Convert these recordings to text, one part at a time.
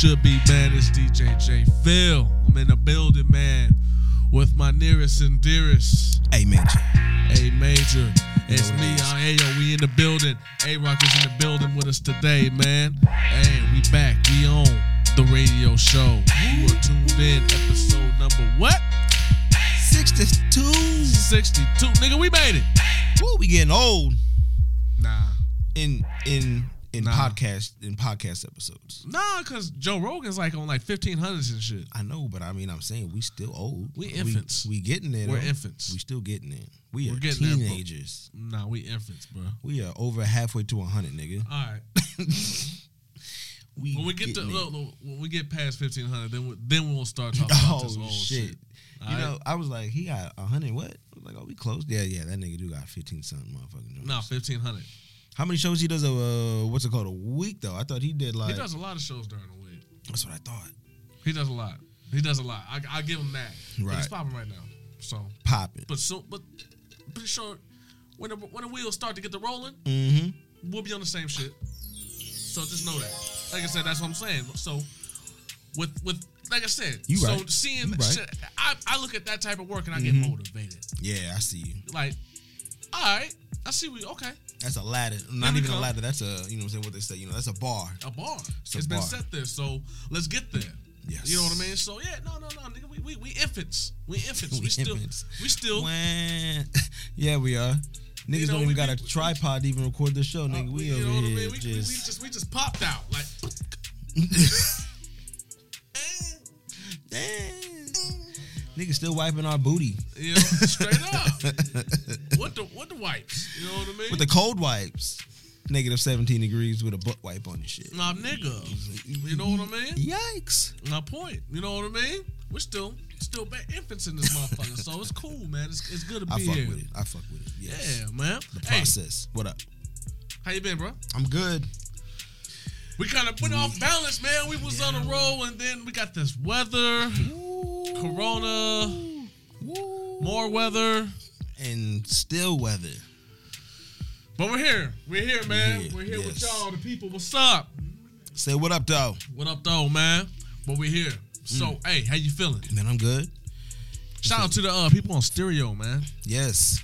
should be, man. It's DJ J Phil. I'm in the building, man, with my nearest and dearest. Hey, Major. A major. It's me, Ayo. We in the building. A Rock is in the building with us today, man. Hey, we back. We on the radio show. You are tuned in. Episode number what? 62. 62. Nigga, we made it. Woo, we getting old Nah. in in in Nah. podcast in podcast episodes. Nah, because Joe Rogan's like on like 1500s and shit. I know, but I mean, I'm saying we still old. We infants. We, getting there. We're though. infants. We still getting there. We We're are getting there, teenagers. Nah, we infants, bro. we are over halfway to 100, nigga. All right. We When we get to there. look, look, when we get past 1500, then we, then we'll start talking about Oh this old shit! shit. You right? know, I was like, he got a hundred. What? I was like, oh, we close. Yeah, yeah. That nigga do got fifteen something motherfucking. No, 1500. How many shows he does a uh, what's it called a week though? I thought he did like. He does a lot of shows during the week. That's what I thought. He does a lot. He does a lot. I, I give him that. But he's popping right now. So, Popping. but so, but pretty sure when the, when the wheels start to get the rolling, Mm-hmm. we'll be on the same shit. So just know that. Like I said, that's what I'm saying. So with with like I said, You so right. seeing You right. I, I look at that type of work and I Mhm. get motivated. Yeah, I see you. Like, all right, I see we okay. That's a ladder. Not even come. a ladder. That's a you know what I'm saying. What they say. You know, that's a bar. A bar. It's a it's been set there. So let's get there. Yes. You know what I mean? So yeah, no, no, no, nigga, we we, we infants. We infants. we, We still infants. we still When, yeah, we are. Niggas know, don't even got a we- tripod to even record the show, uh, nigga. we you over know what I here mean? We, we, we just. just we just popped out like Damn. Niggas still wiping our booty you know, straight up. what the what the wipes? You know what I mean? with the cold wipes. Negative 17 degrees with a butt wipe on your shit. Nah, nigga. Mm-hmm. You know what I mean? Yikes. My point. You know what I mean? We're still still ba- infants in this motherfucker, so it's cool, man. It's, it's good to be I fuck here. with it. I fuck with it. Yes. Yeah, man. The Hey, process. What up? how you been, bro? I'm good. We kind of went off balance, man. We was on a roll, and then we got this weather, Corona, more weather. And still weather. But we're here. We're here, man. We're here with y'all, the people. What's up? Say what up, though. What up, though, man? But we're here. So, Mm. hey, how you feeling? Man, I'm good. Shout out to the uh, people on stereo, man. Yes.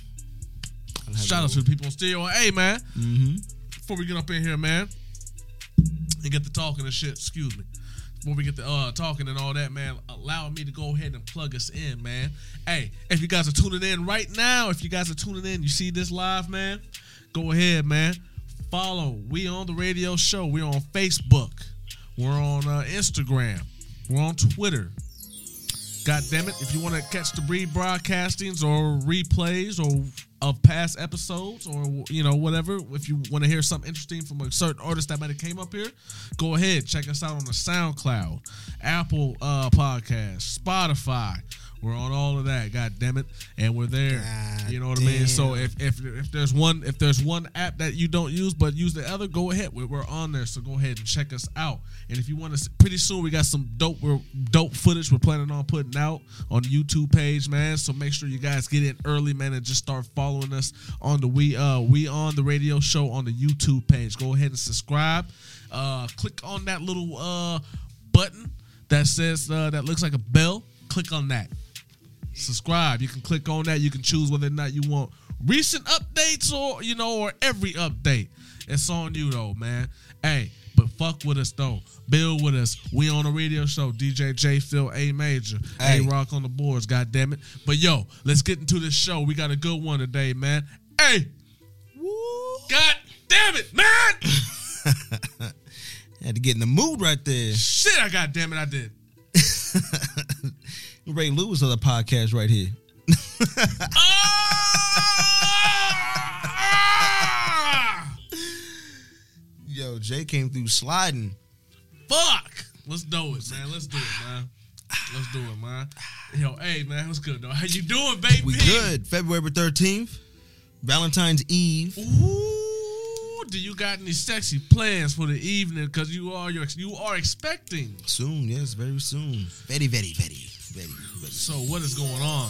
Shout out to the people on stereo. Hey, man. Mm-hmm. before we get up in here, man, and get the talking and shit, excuse me. Before we get the uh talking and all that, man, allow me to go ahead and plug us in, man. Hey, if you guys are tuning in right now, if you guys are tuning in, you see this live, man, go ahead, man. Follow. We on the radio show. We're on Facebook. We're on uh, Instagram. We're on Twitter. God damn it. If you want to catch the rebroadcastings or replays or of past episodes or you know whatever, if you want to hear something interesting from a certain artist that might have came up here, go ahead check us out on the SoundCloud, Apple uh, Podcast, Spotify. We're on all of that. God damn it, and we're there. God you know what I mean. So if if if there's one if there's one app that you don't use but use the other, go ahead. We're, we're on there, so go ahead and check us out. And if you want to, pretty soon we got some dope we're, dope footage we're planning on putting out on the YouTube page, man. So make sure you guys get in early, man, and just start following us on the we uh we on the radio show on the YouTube page. Go ahead and subscribe. Uh, click on that little uh button that says uh, that looks like a bell. Click on that subscribe. You can click on that. You can choose whether or not you want recent updates or you know or every update. It's on you though, man. Hey, but fuck with us though. Build with us. We on a radio show. DJ J Phil A Major. Hey. A Rock on the boards. God damn it. But yo, let's get into this show. We got a good one today, man. Hey, God damn it, man. Had to get in the mood right there. Shit, I god damn it, I did. Ray Lewis of the podcast right here. Yo, Jay came through sliding. Fuck. Let's do it, man. Let's do it, man. Let's do it, man. Yo, hey, man, what's good, though? How you doing, baby? We good. February 13th, Valentine's Eve. Ooh, do you got any sexy plans for the evening? Because you are you are expecting. Soon, yes, very soon. Very, very, very, very, very. So what is going on?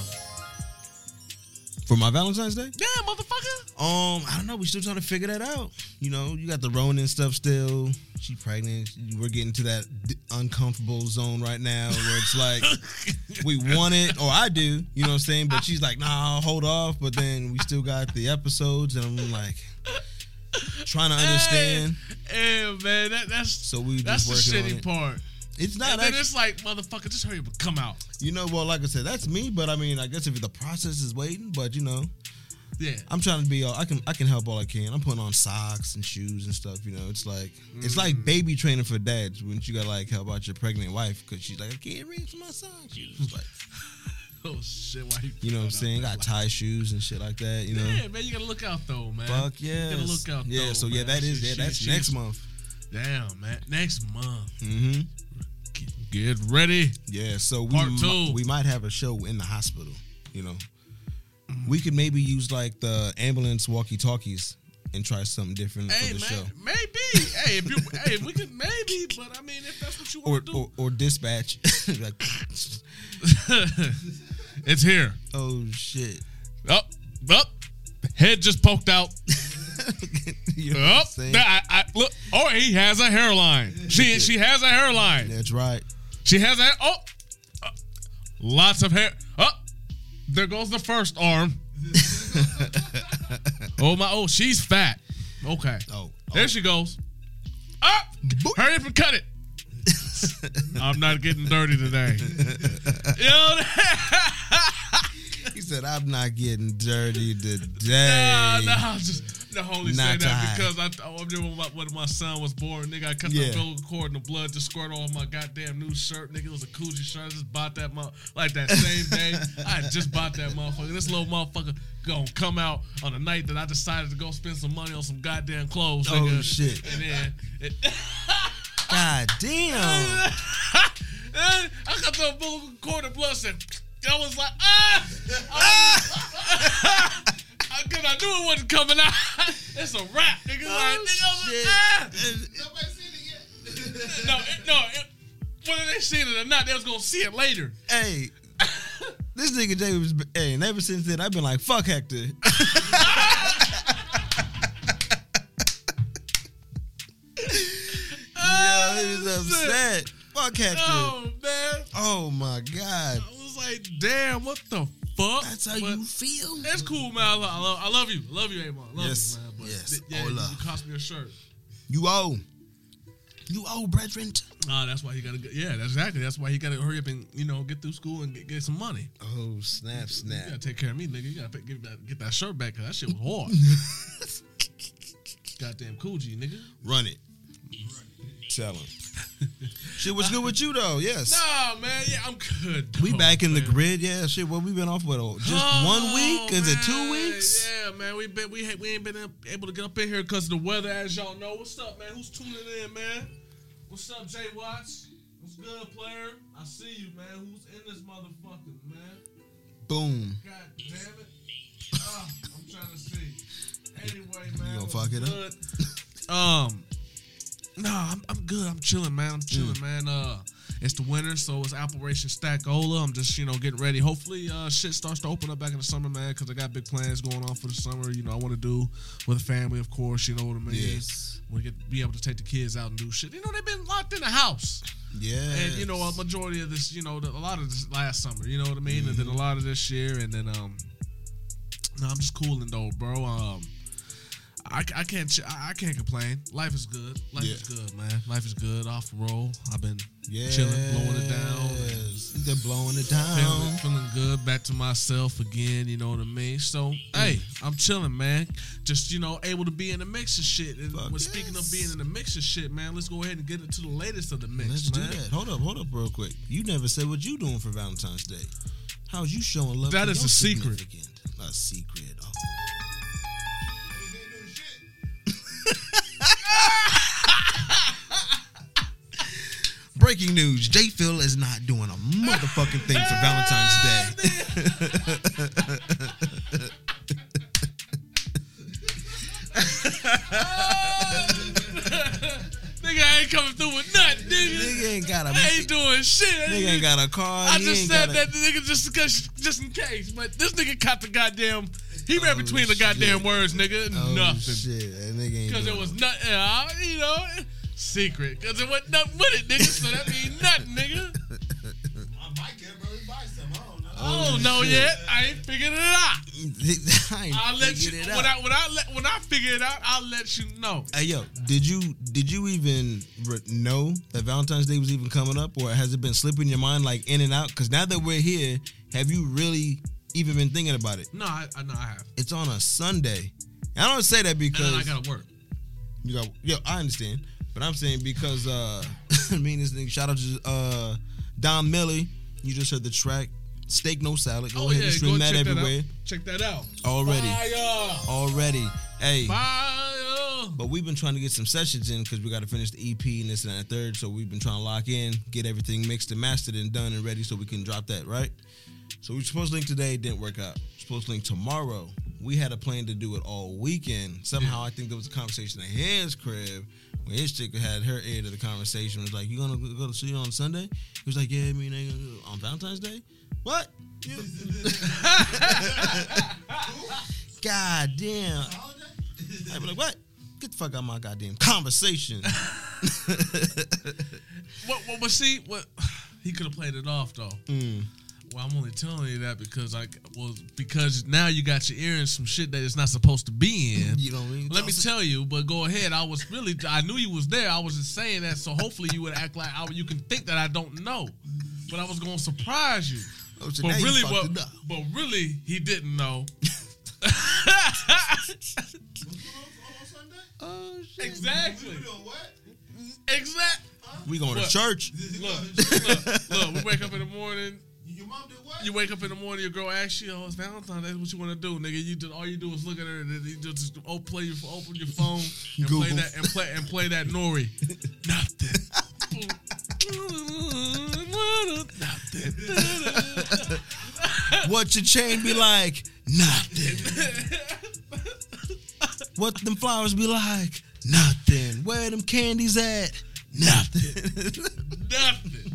For my Valentine's Day? Yeah, motherfucker. Um, I don't know. We still trying to figure that out. You know, you got the Ronin stuff still. She pregnant. We're getting to that d- uncomfortable zone right now where it's like we want it, or I do. You know what I'm saying? But she's like, nah, hold off. But then we still got the episodes, and I'm like trying to understand. Hey, hey, man, that, that's So we that's just the working on shitty it. part. It's not And then it's like, motherfucker, just hurry up and come out. you know. Well, like I said, that's me. But I mean, I guess if the process is waiting, but you know, Yeah. I'm trying to be. all I can. I can help all I can. I'm putting on socks and shoes and stuff. You know, it's like it's like baby training for dads. When you gotta like help out your pregnant wife because she's like, I can't reach my socks. It's like, Oh shit, why you? you know what I'm saying? Got tie shoes and shit like that. You know, Yeah, man, you gotta look out though, man. fuck yeah. You gotta look out. Though. Yeah. though, so yeah, that is yeah. That's she's- next month. Damn, man. Next month. Mm-hmm. Get, ready. Yeah. So we Part two. we might have a show in the hospital. You know, we could maybe use like the ambulance walkie talkies and try something different Hey, for the man, show. maybe. hey, if you, hey, we could maybe, but I mean, if that's what you want to do, or or dispatch. like, it's here. oh shit. Up, up. Head just poked out. you know Up. I, I, look. Oh, he has a hairline. She, she has a hairline. That's right. She has that. Oh, uh, lots of hair. Oh, there goes the first arm. oh my! Oh, she's fat. Okay. Oh, There she goes. Up. Hurry up and cut it. I'm not getting dirty today. You know he said, "I'm not getting dirty today." Nah, I'm just the only say Not that because I, I remember when my, when my son was born, nigga, I cut Yeah. the umbilical cord and the blood just squirt off my goddamn new shirt, nigga. It was a Coogi shirt. I just bought that mo- like that same day. I just bought that motherfucker. This little motherfucker gonna come out on the night that I decided to go spend some money on some goddamn clothes, Oh, nigga. shit. And then it, God damn. I got the umbilical cord and blood said, I was like, ah! Because I knew it wasn't coming out. it's a wrap, nigga. like, Oh, nigga, I was shit. ah! Nobody seen it yet. No, it, no. It, whether they seen it or not, they was gonna see it later. Hey, this nigga Jay was. Hey, and ever since then, I've been like, "Fuck Hector." yeah, he was upset. Fuck Hector. Oh man, Oh my god. I was like, damn, what the fuck? That's how you feel. That's cool, man. I love, I love, I love you, I love you, Amon. I love Yes, you, man. But yes. th- yeah, you, you cost me a shirt. You owe. You owe, brethren. Ah, that's why he gotta. go- Yeah, that's exactly. That's why he gotta hurry up and you know get through school and get, get some money. Oh snap, snap! You gotta take care of me, nigga. You gotta get that get that shirt back because that shit was hard. Goddamn Coogi, nigga. Run it. Tell him. Shit was good with you though. Yes. Nah, man. Yeah, I'm good. We back in the grid, yeah. Shit, what we been off with? oh, Just Oh, one week? Is it two weeks? Yeah, man. We been we we ain't been able to get up in here because of the weather, as y'all know. What's up, man? Who's tuning in, man? What's up, Jay Watts? What's good, player? I see you, man. Who's in this motherfucker, man? Boom. God damn it. Ah, I'm trying to see. Anyway, man. You gonna fuck it up? Um, nah, I'm, I'm good. I'm chilling, man. I'm chilling, Mm. man. Uh, it's the winter, so it's Operation Stackola. I'm just, you know, getting ready. Hopefully, uh, shit starts to open up back in the summer, man, because I got big plans going on for the summer. You know, I want to do with the family, of course. You know what I mean? Yes. We get be able to take the kids out and do shit. You know, they've been locked in the house. Yeah. And you know, a majority of this, you know, the, a lot of this last summer, you know what I mean, and then a Mm-hmm. lot of this year, and then um, no, I'm just cooling though, bro. Um, I, I can't I, can't complain. Life is good. Life Yeah. is good, man. Life is good. Off the roll. I've been yeah. chilling, blowing it down. They're blowing it down. feeling good, back to myself again. You know what I mean. So, hey, I'm chilling, man. Just you know, able to be in the mix of shit. And Fuck when speaking of being in the mix of shit, man, let's go ahead and get into the latest of the mix, Let's man. do that. Hold up, hold up, real quick. You never said what you doing for Valentine's Day. How's you showing love? That is a secret. A secret. Oh. Breaking news: J. Phil is not doing a motherfucking thing for Valentine's Day. Nigga, ain't coming through with nothing, nigga. Nigga ain't got a I ain't doing shit. nigga ain't got a car. I just said a- that nigga just because, just in case, but this nigga caught the goddamn He read Oh, between the goddamn words, nigga. Oh, nothing. shit. That nigga ain't Because it was nothing, uh, you know, secret. Because it wasn't nothing with it, nigga. So that means nothing, nigga. I might get brother buy some. I don't know. I don't know shit. yet. I ain't figured it out. I ain't I'll let you figured it when out. I when I let, when I figure it out. I'll let you know. Hey yo, did you did you even re- know that Valentine's Day was even coming up, or has it been slipping your mind like in and out? Because now that we're here, have you really even been thinking about it? No, I, I know I have. It's on a Sunday. And I don't say that because I gotta work. you got yo. I understand, but I'm saying because uh, I mean this nigga. Shout out to uh Don Millie. You just heard the track "Steak No Salad." Go ahead and stream Oh, that everywhere out. Check that out. already. Fire. Already, hey. Fire. But we've been trying to get some sessions in because we got to finish the EP and this and that and third. So we've been trying to lock in, get everything mixed and mastered and done and ready so we can drop that, right? So we were supposed to link today, didn't work out. Supposed to link tomorrow. We had a plan to do it all weekend. Somehow I think there was a conversation at his crib when his chick had her ear to the conversation. Was like, "You gonna go to see on Sunday?" He was like, "Yeah, me and they on Valentine's Day." What? God damn! I'd be like, "What? Get the fuck out of my goddamn conversation." What, what, but see, what he could have played it off though. Mm. Well, I'm only telling you that because I well because now you got your ear in some shit that it's not supposed to be in. You know what I mean? Let me tell you, but go ahead. I was really, I knew you was there. I was just saying that, so hopefully you would act like I, you can think that I don't know, but I was gonna surprise you. Oh, so But now you really, fucked what? But really, he didn't know. What's going on on Sunday? Oh shit! exactly. We doing what? We going What? to church? Look, look, look. We wake up in the morning. Your mom did what? You wake up in the morning. Your girl asks you, "Oh, it's Valentine's Day. What you want to do, nigga?" You just all you do is look at her and then you just oh, play your open your phone and play that and play and play that Nore. Nothing. Nothing. What your chain be like? Nothing. what them flowers be like? Nothing. Where them candies at? Nothing. Nothing.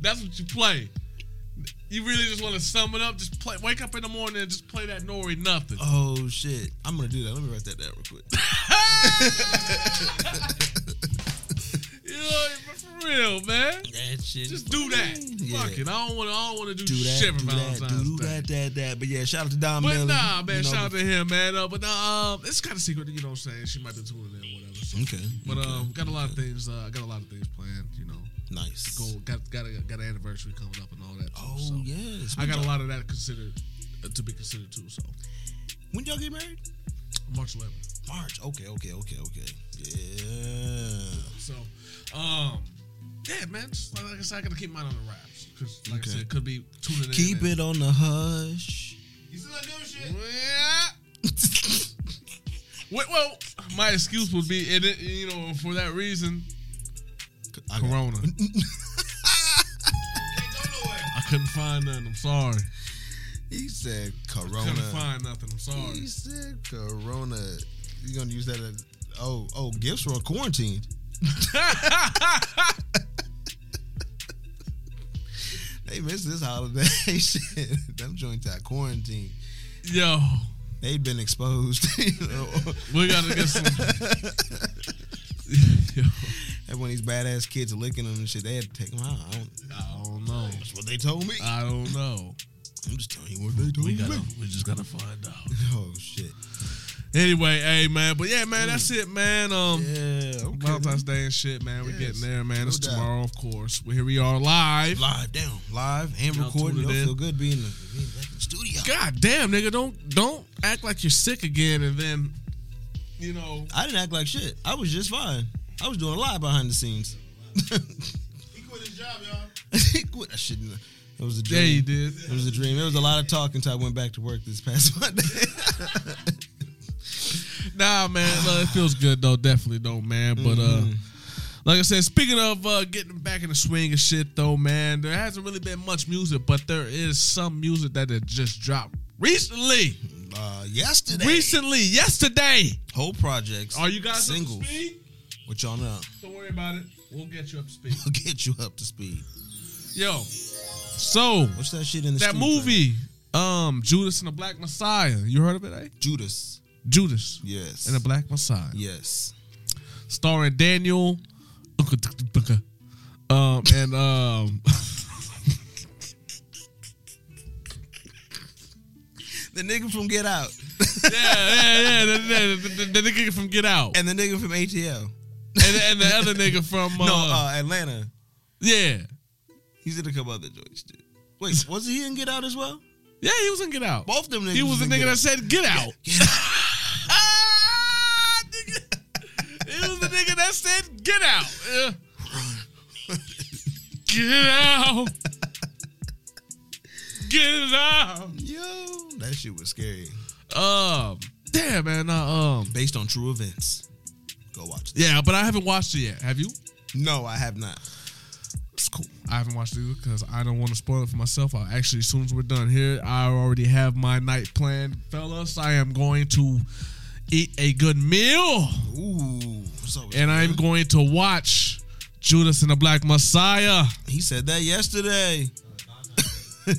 That's what you play. You really just want to sum it up? Just play. Wake up in the morning and just play that Nore. Nothing. oh shit! I'm gonna do that. Let me write that down real quick. You know, for real, man. That shit. Just do that. Yeah. Fuck it. I don't want to. I don't want to do, Do that. shit for do that. Valentine's Do Day. that. That. That. But yeah, shout out to Don But Millie. nah, man, You know, shout out to him, man. Uh, but nah, um, it's kind of secret, you know what I'm saying? She might be tuning in, whatever. So. Okay. But okay. um, got a lot of things. Uh, got a lot of things planned. You know, nice. go got got a, got an anniversary coming up and all that. Too, Oh so. yes. I got a lot of that considered uh, to be considered too. So When y'all get married? March 11th. March. Okay. Okay. Okay. Okay. Yeah. So, um, yeah, man. Just, like I said, I gotta keep mine on the wraps because, like Okay. I said, it could be tuning in. Keep it on the hush. You still not doing shit? Yeah. Well, well, my excuse would be, and it, you know, for that reason, I Corona. Can't go nowhere. I couldn't find nothing. I'm sorry. He said Corona. Couldn't find nothing. I'm sorry. He said Corona. You gonna use that as oh oh gifts were quarantined. They missed this holiday shit. Them joints at quarantine. Yo, They'd been exposed. we gotta get some. Yo, When these badass kids are licking them and shit, they had to take them out. I don't, I don't know. that's what they told me. I don't know. I'm just telling you what they told We me. gotta. We just gotta find out. Oh shit. Anyway, hey man, but yeah, man, that's it, man. Um, Yeah. Okay. Valentine's Day and shit, man. We're getting there, man. no it's doubt. tomorrow, of course. Well, here we are live. Live down, live and Y'all recording. Don't feel good being, being back in the studio. God damn, nigga, don't don't act like you're sick again, and then, you know, I didn't act like shit. I was just fine. I was doing a lot behind the scenes. He quit his job, y'all. he Quit that shit. It was a dream. yeah, you did. It was a dream. It was a lot of talking until I went back to work this past Monday. Nah, man, look, it feels good though. Definitely though, man. But uh, Mhm. like I said, speaking of uh, getting back in the swing of shit though, man, there hasn't really been much music, but there is some music that had just dropped recently. uh, yesterday, Recently, yesterday. whole projects. Are you guys singles? Up to speed? What y'all know? Don't worry about it. We'll get you up to speed. We'll get you up to speed. Yo, so What's that shit in the that streets right movie Um, Judas and the Black Messiah. You heard of it, eh? Judas. Judas Yes. and the Black Messiah. Yes. Starring Daniel um and um The nigga from Get Out. yeah, yeah, yeah, the, the, the, the nigga from Get Out. and the nigga from ATL. And, and the other nigga from uh, no, uh, Atlanta. Yeah. He's in a couple other joints too. Wait, was he in Get Out as well? Yeah, he was in Get Out. Both of them. He was the nigga that said get out. Get Out. Ah, nigga. He was the nigga that said get out. Yeah. Get out. Get out. Yo, that shit was scary. Um, damn man. Uh, um, Based on true events. Go watch it. yeah, but I haven't watched it yet. Have you? No, I have not. It's cool. I haven't watched it because I don't want to spoil it for myself. I'll actually, as soon as we're done here, I already have my night planned, fellas. I am going to eat a good meal, Ooh, what's up with and I'm going to watch Judas and the Black Messiah. He said that yesterday. I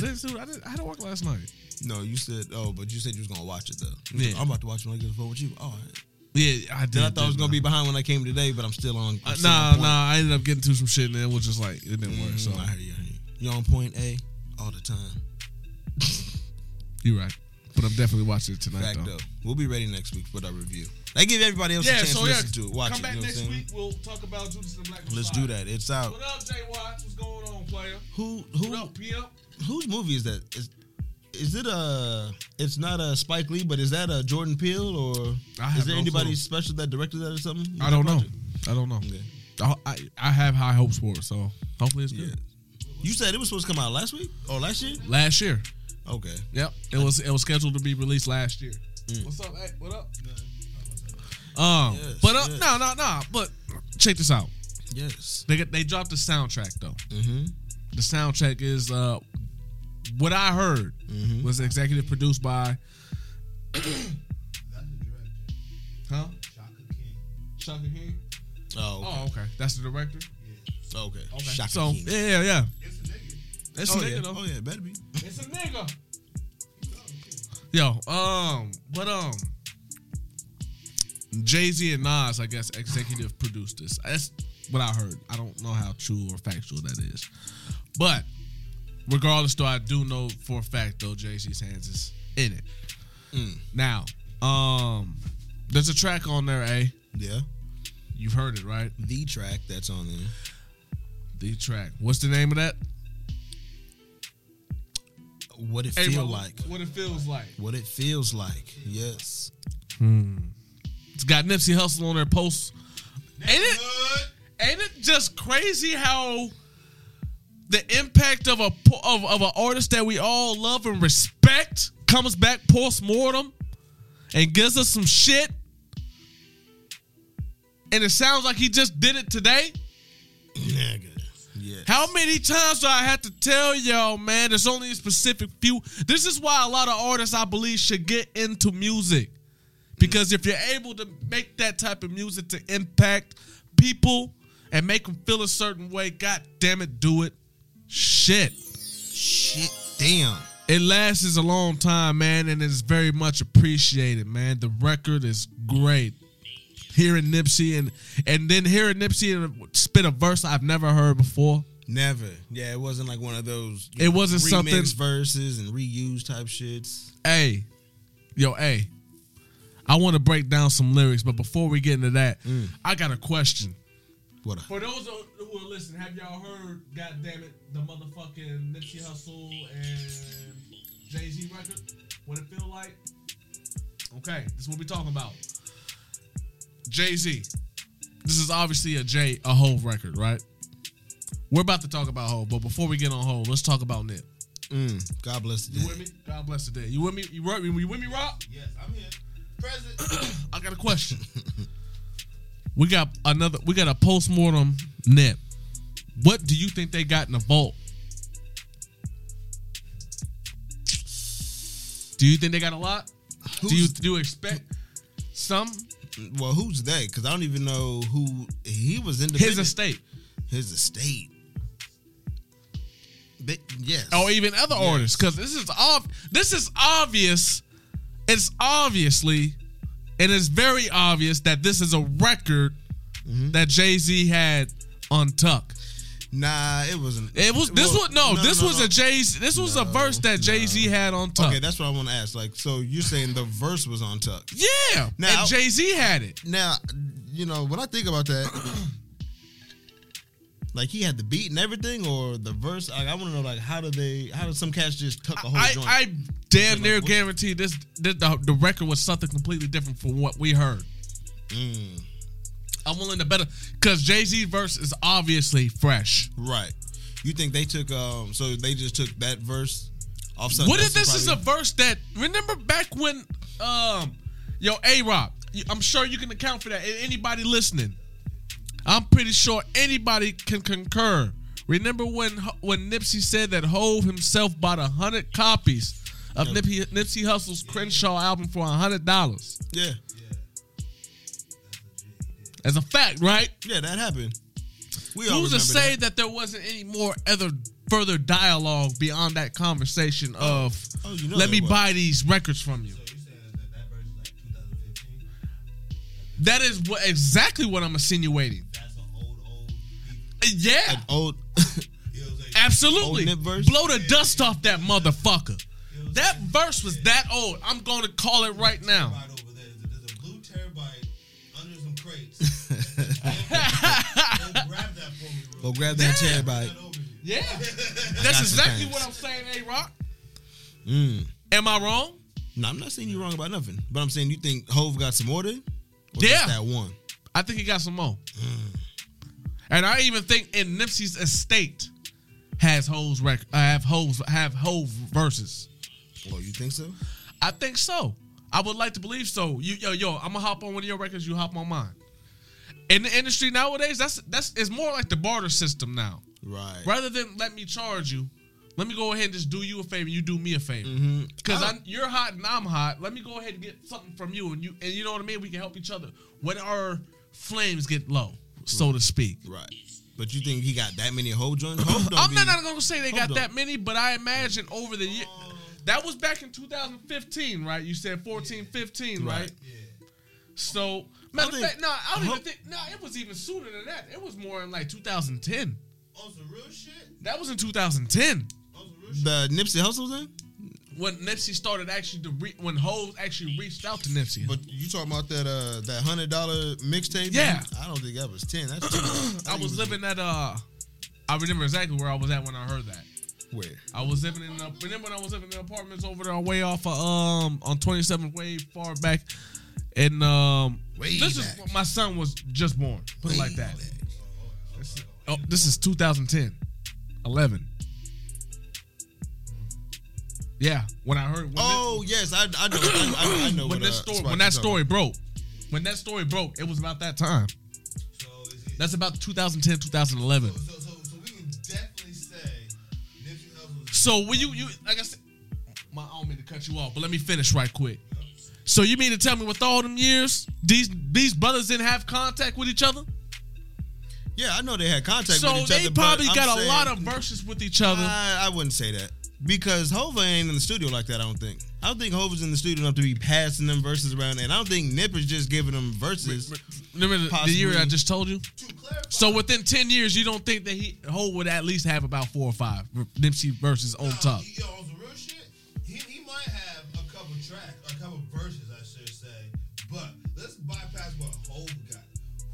didn't. I didn't. I had to work last night. no, you said. Oh, but you said you was gonna watch it though. You Yeah. said, I'm about to watch it when I get the phone with you. Oh, all right. Yeah, I did. I thought I was gonna be behind when I came today, but I'm still on. I'm Uh, still on nah, point. nah. I ended up getting to some shit, and it was just like it didn't work. So Mm, I hear you. I hear you. You on point A all the time. you're right. But I'm definitely watching it tonight, Fact though. though. We'll be ready next week with our review. I give everybody else a chance so to yeah, listen to it. Watch come it. back You know next week. We'll talk about Judas and the Black Let's do that. It's out. What up, Jay Watts? What's going on, player? Who What who up, PM? whose movie is that? Is is it a? It's not a Spike Lee, but is that a Jordan Peele or is there no anybody clue. special that directed that or something? I don't know. I don't know. Okay. I, I I have high hopes for it, so hopefully it's Yeah. good. You said it was supposed to come out last week or last year? Last year, Okay. yep, it was it was scheduled to be released last year. Mm. What's up? Hey, what up? Um, Yes, but uh, yes. no, no, no. But check this out. Yes. They they dropped the soundtrack though. Mm-hmm. The soundtrack is uh what I heard Mhm. was executive produced by That's the director. huh Shaka King. Shaka King. Oh. Oh, okay, that's the director. Okay. okay. Okay, Shaka so King. yeah, yeah, yeah. It's a nigga. It's oh, a nigga yeah. though. Oh yeah, better be. It's a nigga. Yo, um, but um, Jay Z and Nas, I guess, executive produced this. That's what I heard. I don't know how true or factual that is, but regardless, though, I do know for a fact though Jay Z's hands is in it. Mm. Now, um, there's a track on there, eh? Yeah. You've heard it, right? The track that's on there. The track. What's the name of that? What it Hey, feel bro, like. What it feels like. What it feels like. Yes. It's got Nipsey Hussle on their post. Ain't it? Ain't it just crazy how the impact of a of, of an artist that we all love and respect comes back post mortem and gives us some shit, and it sounds like he just did it today. Nigga. Yes. How many times do I have to tell y'all, man? There's only a specific few. This is why a lot of artists, I believe, should get into music. Because if you're able to make that type of music to impact people and make them feel a certain way, god damn it, do it. Shit. Shit. Damn. It lasts a long time, man, and it's very much appreciated, man. The record is great. Hearing Nipsey and and then hearing Nipsey and spit a verse I've never heard before. Never. Yeah, it wasn't like one of those. It know, wasn't something- verses and reuse type shits. Hey, yo, hey. I want to break down some lyrics, but before we get into that, mm. I got a question. What? A, For those who are listening, have y'all heard, God damn it, the motherfucking Nipsey Hussle and Jay Z record? What it feel like? Okay, this is what we talking about. Jay Z. This is obviously a J a whole record, right? We're about to talk about Hove, but before we get on Hove, let's talk about Nip. mm, God bless the day. You day. with me? God bless the day. You with me? You, wor- you with me, Rob? Yes, I'm here. Present. I got a question. we got another. We got a postmortem nip. What do you think they got in the vault? Do you think they got a lot? Do you do you expect some? Well, who's they? Because I don't even know who he was in. His estate. His estate. They, yes. or even other Yes. artists because this is ob- this is obvious it's obviously and it's very obvious that this is a record Mm-hmm. that jay-z had on tuck nah, it wasn't. it was this Well, was no, this no, was no. a jay-z this was a verse that jay-z no. had on tuck Okay, that's what I want to ask. Like, so you're saying the verse was on Tuck? yeah Now- and jay-z had it Now, you know, when I think about that, like he had the beat and everything, or the verse. Like, I want to know, like, how do they? How did some cats just tuck a whole I, joint? I damn near guarantee this, this the, the record was something completely different from what we heard Mm, i'm willing to bet because jay-z verse is obviously fresh right. You think they took? Um, so they just took that verse off. something What if this is a verse that remember back when um yo A Rock? I'm sure you can account for that. Anybody listening, I'm pretty sure anybody can concur. Remember when when Nipsey said that Hove himself bought a hundred copies of Yeah. Nipsey, Nipsey Hussle's Crenshaw album for a hundred dollars? Yeah, As a fact, right? yeah, that happened. We all Who's to say that. that. there wasn't any more other further dialogue beyond that conversation oh. of Oh, you know let me was. buy these records from you? So you saying that that verse is like 2015? That is what exactly what I'm insinuating. Yeah, Old. It absolutely. Old verse? Blow the dust off that motherfucker. That verse was that old. I'm going to call it right now. Right over there. There's a blue terabyte under some crates. Go grab that for me, bro. Go grab that Damn. terabyte. That over here. Yeah, that's exactly things. what I'm saying. A Rock. Mm. Am I wrong? No, I'm not saying you're wrong about nothing, but I'm saying you think Hove got some more than? Or Yeah. just that one. I think he got some more. Mm. And I even think in Nipsey's estate has holes record. I have holes have Hove verses. Oh, you think so? I think so. I would like to believe so. You yo yo, I'm gonna hop on one of your records. You hop on mine. In the industry nowadays, that's that's it's more like the barter system now. Right. Rather than let me charge you, let me go ahead and just do you a favor. You do me a favor. Mm-hmm. Because you're hot and I'm hot. Let me go ahead and get something from you, and you and you know what I mean. We can help each other when our flames get low, so to speak. Right. But you think he got that many Hove joints? I'm be, not, not gonna say they got Hold that many, but I imagine over the year. That was back in 2015, right? You said 14, 15, right? Right. Yeah. So, matter of fact, no, I don't Ho- even think. No, it was even sooner than that. It was more in like 2010. On some real shit? That was in 2010 On some real shit? the Nipsey Hussle then? When Nipsey started actually to re- when Hov actually reached out to Nipsey. But you talking about that uh that hundred dollar mixtape? Yeah. I don't think that was ten. That's much. I think was living at uh, I remember exactly where I was at when I heard that. where? I was living in the remember when I was living in the apartments over there way off of um on 27th way far back and um Way this back. is my son was just born put it like that Way This is- oh this is 2010 11 yeah when I heard when Oh yes, I, I know. I, I, I know this, when what, this uh, story when that story broke when that story broke it was about that time So it? that's about 2010 2011 so, so, so we can definitely say Nipsey Hussle So when you you like I said, my, I don't mean to cut you off, but let me finish right quick. So you mean to tell me with all them years, these these brothers didn't have contact with each other? Yeah, I know they had contact So with each they probably but I'm got a saying- lot of verses with each other. I, I wouldn't say that because Hova ain't in the studio like that. I don't think. I don't think Hova's in the studio enough to be passing them verses around, and I don't think Nip is just giving them verses. Remember the, the year I just told you? to clarify. So within ten years, you don't think that he Hov would at least have about four or five Nipsey verses on Nah, top? he- Yo, on some real shit, he, he might have a couple tracks, a couple verses, I should say. But let's bypass what Hova got.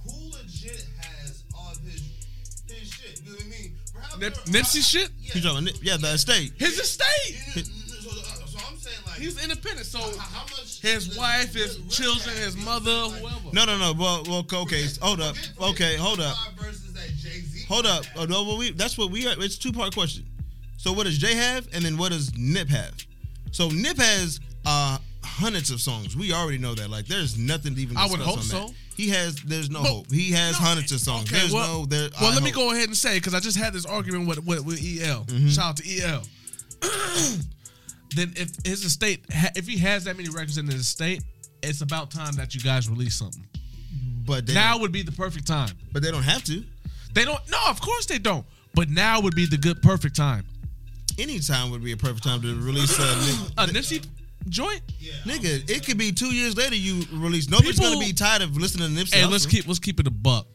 Who legit has all of his his shit? You know what I mean? Perhaps Nip, Nipsey shit? Yeah. You talking Nip? Yeah, the estate. His estate. So, so I'm saying like He's independent. So how, how much his wife, his Rick- Rick children, his mother, what I'm saying? Like, whoever. No, no, no. Well, well, okay. Hold up. forget- forget Okay, hold up. five that Jay-Z Hold up. Oh, no, well, we that's what we are. It's two part question. So what does Jay have, and then what does Nip have? So Nip has uh hundreds of songs. We already know that. Like, there's nothing to even. I would discuss hope on so. He has. There's no But- hope. He has No, hundreds of songs. okay, there's well- no. There. Well, I let me go ahead and say because I just had this argument with with, with EL. Mm-hmm. Shout out to EL. then if his estate, if he has that many records in his estate, it's about time that you guys release something. But they now would be the perfect time. but they don't have to. They don't. No, of course they don't. But now would be the good perfect time. any time would be a perfect time to release a. A Nipsey joint. Yeah. Nigga, it could be two years later you release. Nobody's People- gonna be tired of listening to Nipsey. Hey, let's Hussle. keep let's keep it a buck.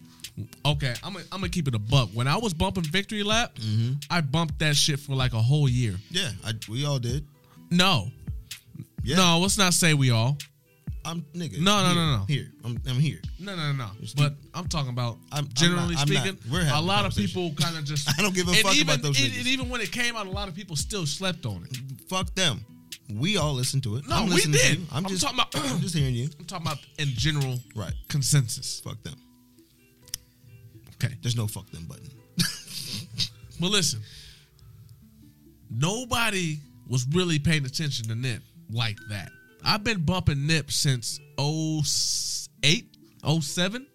Okay, I'm gonna I'm gonna keep it a buck. When I was bumping Victory Lap, Mm-hmm. I bumped that shit for like a whole year. Yeah, I, we all did. No, Yeah. no, let's not say we all. I'm nigga. No, no, here, no, no. Here, I'm, I'm here. No, no, no, no. But I'm talking about I'm- I'm generally not- I'm not. speaking. We're a having a lot of conversation. people kind of just. I don't give a and fuck even, about those and- niggas. and even when it came out, a lot of people still slept on it. Fuck them. We all listened to it. No, I'm we listening to did. you. I'm, I'm, just talking about. I'm just hearing you. I'm talking about in general Right. consensus. Fuck them. Okay, There's no fuck them button. but listen, nobody was really paying attention to Nip like that. I've been bumping Nip since 08, 07.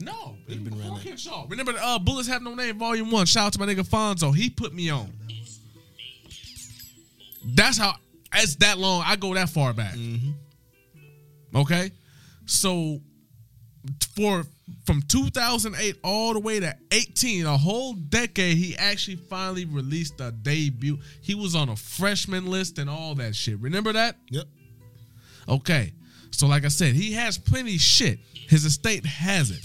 No, before that. Remember the uh, Bullets Have No Name Volume 1. Shout out to my nigga Fonzo. He put me on. That's how, it's that long. I go that far back. Mm-hmm. Okay? So, for from 2008 all the way to 18, a whole decade, he actually finally released a debut. He was on a freshman list and all that shit. Remember that? Yep. Okay. So, like I said, he has plenty shit. His estate has it.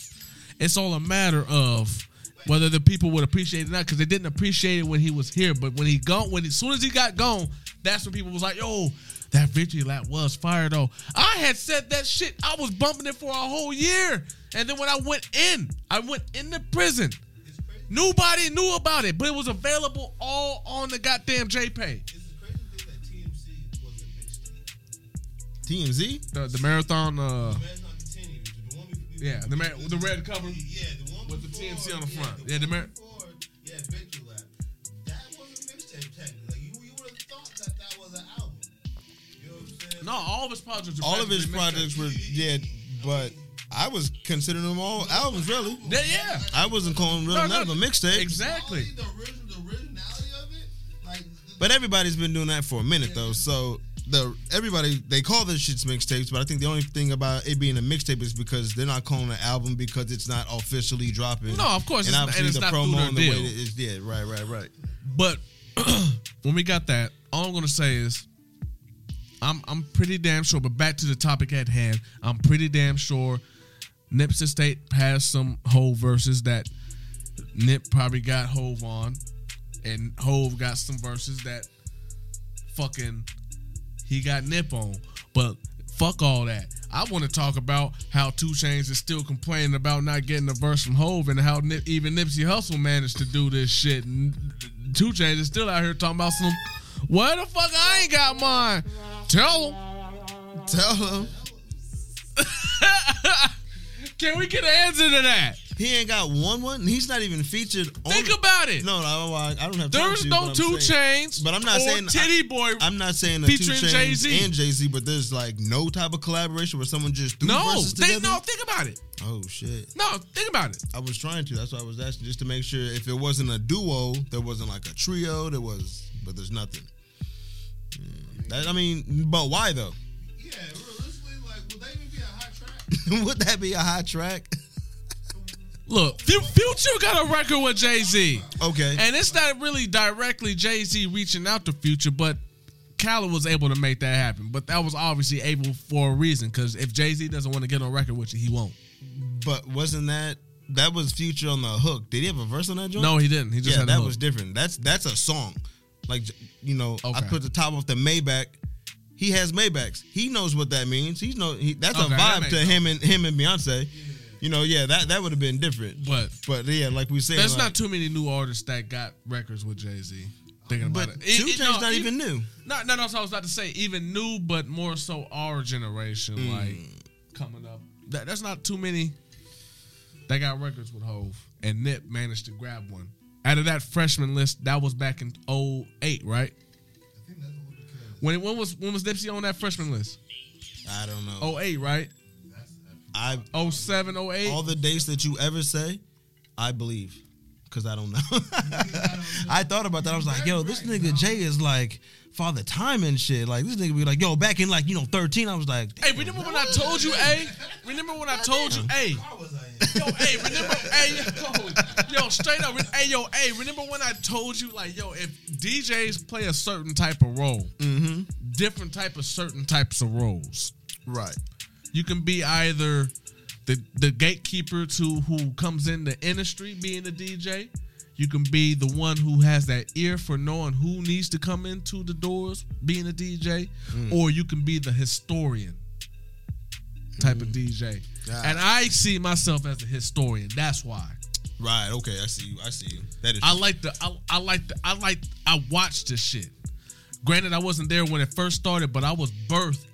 It's all a matter of whether the people would appreciate it or not, because they didn't appreciate it when he was here. But when he gone, when as soon as he got gone, that's when people was like, "Yo, that victory lap was fire though." I had said that shit. I was bumping it for a whole year, and then when I went in, I went into prison. Nobody knew about it, but it was available all on the goddamn JPay. It's a crazy that TMC was a mixtape. TMC. The, the marathon. Uh, Man's not continuing. The one we, we, Yeah, the man- the red cover. Yeah, the one With the TMC on the yeah, front. the Yeah, the one Mar- before, yeah, no, all of his projects. Are All of his projects were yeah, but I was considering them all albums. Really, Yeah, yeah. I wasn't calling really No, none no, of them mixtapes. Exactly. The, original, the originality of it, like. But everybody's been doing that for a minute though. So the everybody they call this shits mixtapes, but I think the only thing about it being a mixtape is because they're not calling it an album because it's not officially dropping. No, of course, and it's- obviously and it's the not promo through and the way it is. Yeah, right, right, right. But when we got that, all I'm gonna say is, I'm I'm pretty damn sure. But back to the topic at hand, I'm pretty damn sure Nipsey State has some Hove verses that Nip probably got Hove on, and Hove got some verses that fucking he got Nip on. But fuck all that. I want to talk about how Two Chainz is still complaining about not getting a verse from Hove and how Nip, even Nipsey Hussle managed to do this shit. And Two Chainz is still out here talking about some. Where the fuck I ain't got mine? Tell him. Tell him Can we get an answer to that? he ain't got one one. He's not even featured. on Think about it. No, no, I, I don't have. There's no Two saying- Chains. But I'm not saying- Titty Boy. I'm not saying Featuring chains Jay-Z. and Jay Z, but there's like no type of collaboration where someone just threw no, verses they, together. no. Think about it. Oh shit. No, think about it. I was trying to. That's why I was asking, just to make sure if it wasn't a duo, there wasn't like a trio. There was, but there's nothing. That, I mean, but why though? yeah, realistically, like, would that even be a hot track? Would that be a hot track? Look, Future got a record with Jay Z. okay. And it's not really directly Jay Z reaching out to Future, but Khaled was able to make that happen. But that was obviously able for a reason, because if Jay Z doesn't want to get on record with you, he won't. but wasn't that that was Future on the hook? Did he have a verse on that joint? No, he didn't. He just yeah, had a that hook. was different. That's that's a song. Like you know, I put the top off the Maybach. He has Maybachs. He knows what that means. He's no. He, that's Okay, a vibe makes to sense. him and him and Beyonce. You know, yeah, that that would have been different. But But yeah, like we said, there's like, not too many new artists that got records with Jay Z. Thinking about But it. Two Chainz no, not e- even new. No, no, no. So I was about to say, even new, but more so our generation, Mm. like coming up. That, that's not too many that got records with Hove, and Nip managed to grab one. Out of that freshman list, that was back in 08, right? I think that's what because When when was when was Nipsey on that freshman list? I don't know. 08, right? I 07, 08? all the dates that you ever say, I believe, because I don't know. I thought about that. I was like, yo, this nigga Jay is like Father Time and shit. Like this nigga be like, yo, back in like you know 13, I was like, Hey, remember when I told you, A? Remember when I told you, hey? How was I in? Yo, hey, remember, hey, yo, yo, straight up, hey, yo, hey, remember when I told you, like, yo, if DJs play a certain type of role, Mm-hmm. different type of certain types of roles, Right. you can be either the the gatekeeper to who comes in the industry being a DJ. You can be the one who has that ear for knowing who needs to come into the doors being a DJ, or you can be the historian type of DJ. Ah. And I see myself as a historian. That's why. Right. Okay. I see you. I see you. That is. I like the I, I like the I like I watched this shit. Granted, I wasn't there when it first started, but I was birthed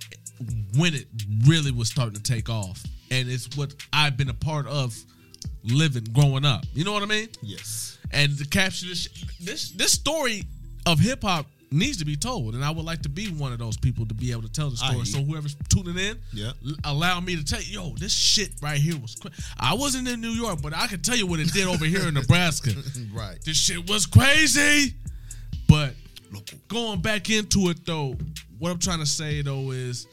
when it really was starting to take off, and it's what I've been a part of living growing up. You know what I mean? yes. And to capture this this this story of hip hop needs to be told, and I would like to be one of those people to be able to tell the story. So whoever's tuning in, Yeah. l- allow me to tell you, yo, this shit right here was. Cra- I wasn't in New York, but I can tell you what it did over here in Nebraska. Right. This shit was crazy. But going back into it though, what I'm trying to say though is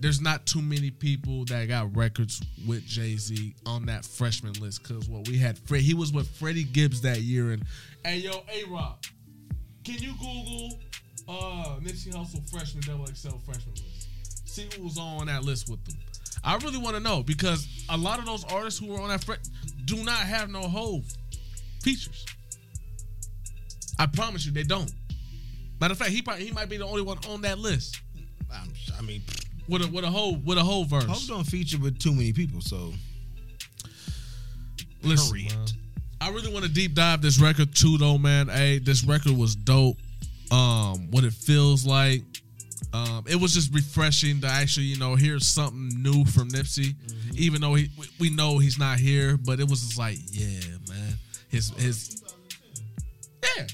there's not too many people that got records with Jay Z on that freshman list. Cause what we had, Fred, he was with Freddie Gibbs that year. And hey, yo, A Rock, can you Google uh Nipsey Hussle freshman double XL freshman list? See who was on that list with them. I really want to know because a lot of those artists who were on that fre- do not have no whole features. I promise you, they don't. Matter of fact, he probably, he might be the only one on that list I'm, I mean, with a with a whole with a whole verse. Hope don't feature with too many people. So Listen, Period. I really want to deep dive this record too, though, man. Hey, this record was dope. Um, what it feels like. Um, it was just refreshing to actually, you know, hear something new from Nipsey, Mm-hmm. even though he, we, we know he's not here. But it was just like, yeah, man, his his yeah,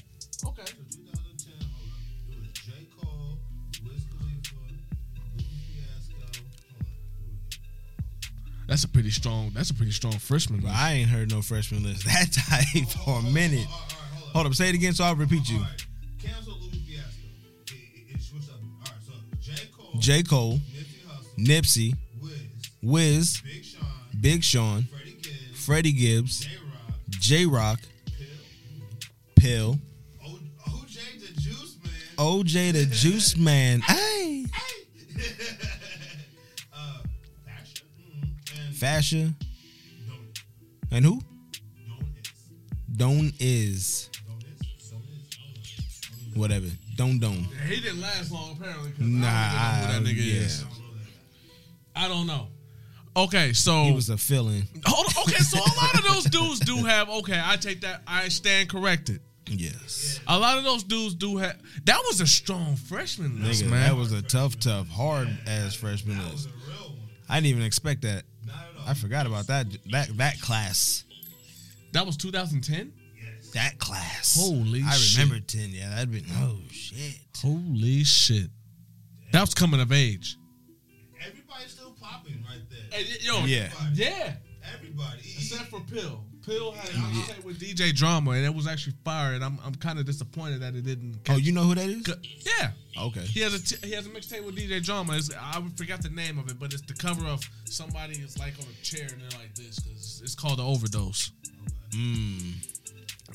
okay. So 2010, hold up. It was J. Cole, Wiz Khalifa, Lupe Fiasco. Hold up. Who was it? That's a pretty strong. That's a pretty strong freshman. I ain't heard no freshman list that type for a minute. All right, all right, hold up. Hold up. Say it again so I'll repeat you. J. Cole, Nipsey Wiz, Big Sean, Freddie Gibbs, Jay Rock, Pill, OJ the Juice Man. OJ the Juice Man. Hey, uh, Fashawn. Mm, and Fashawn, who? don't is. Donnis Don't. Don't is. whatever. Don Don. he didn't last long apparently. Nah, I don't know who that nigga yeah. is. I don't know that guy. I don't know. Okay, so He was a fill-in. Hold on. Okay, so a lot of those dudes do have. Okay, I take that. I stand corrected. Yes. A lot of those dudes do have. That was a strong freshman list, Nigga, man. that was a tough, tough, hard ass freshman That was list. a real one. I didn't even expect that. Not at all. I forgot about that that that class. that was 2010. Yes. That class. Holy shit. I shit. remember 10. Yeah, that'd been oh shit. Holy shit. That was coming of age. Everybody's still popping right there. Hey, yo, Yeah. yeah. Everybody. Except for Pill. Pill had a mixtape with DJ Drama, and it was actually fire. And I'm I'm kind of disappointed that it didn't. Oh, you know who that is? yeah. Okay. He has a t- he has a mixtape with DJ Drama. It's, I forgot the name of it, but it's the cover of somebody is like on a chair and they're like this because it's called the Overdose. Mm.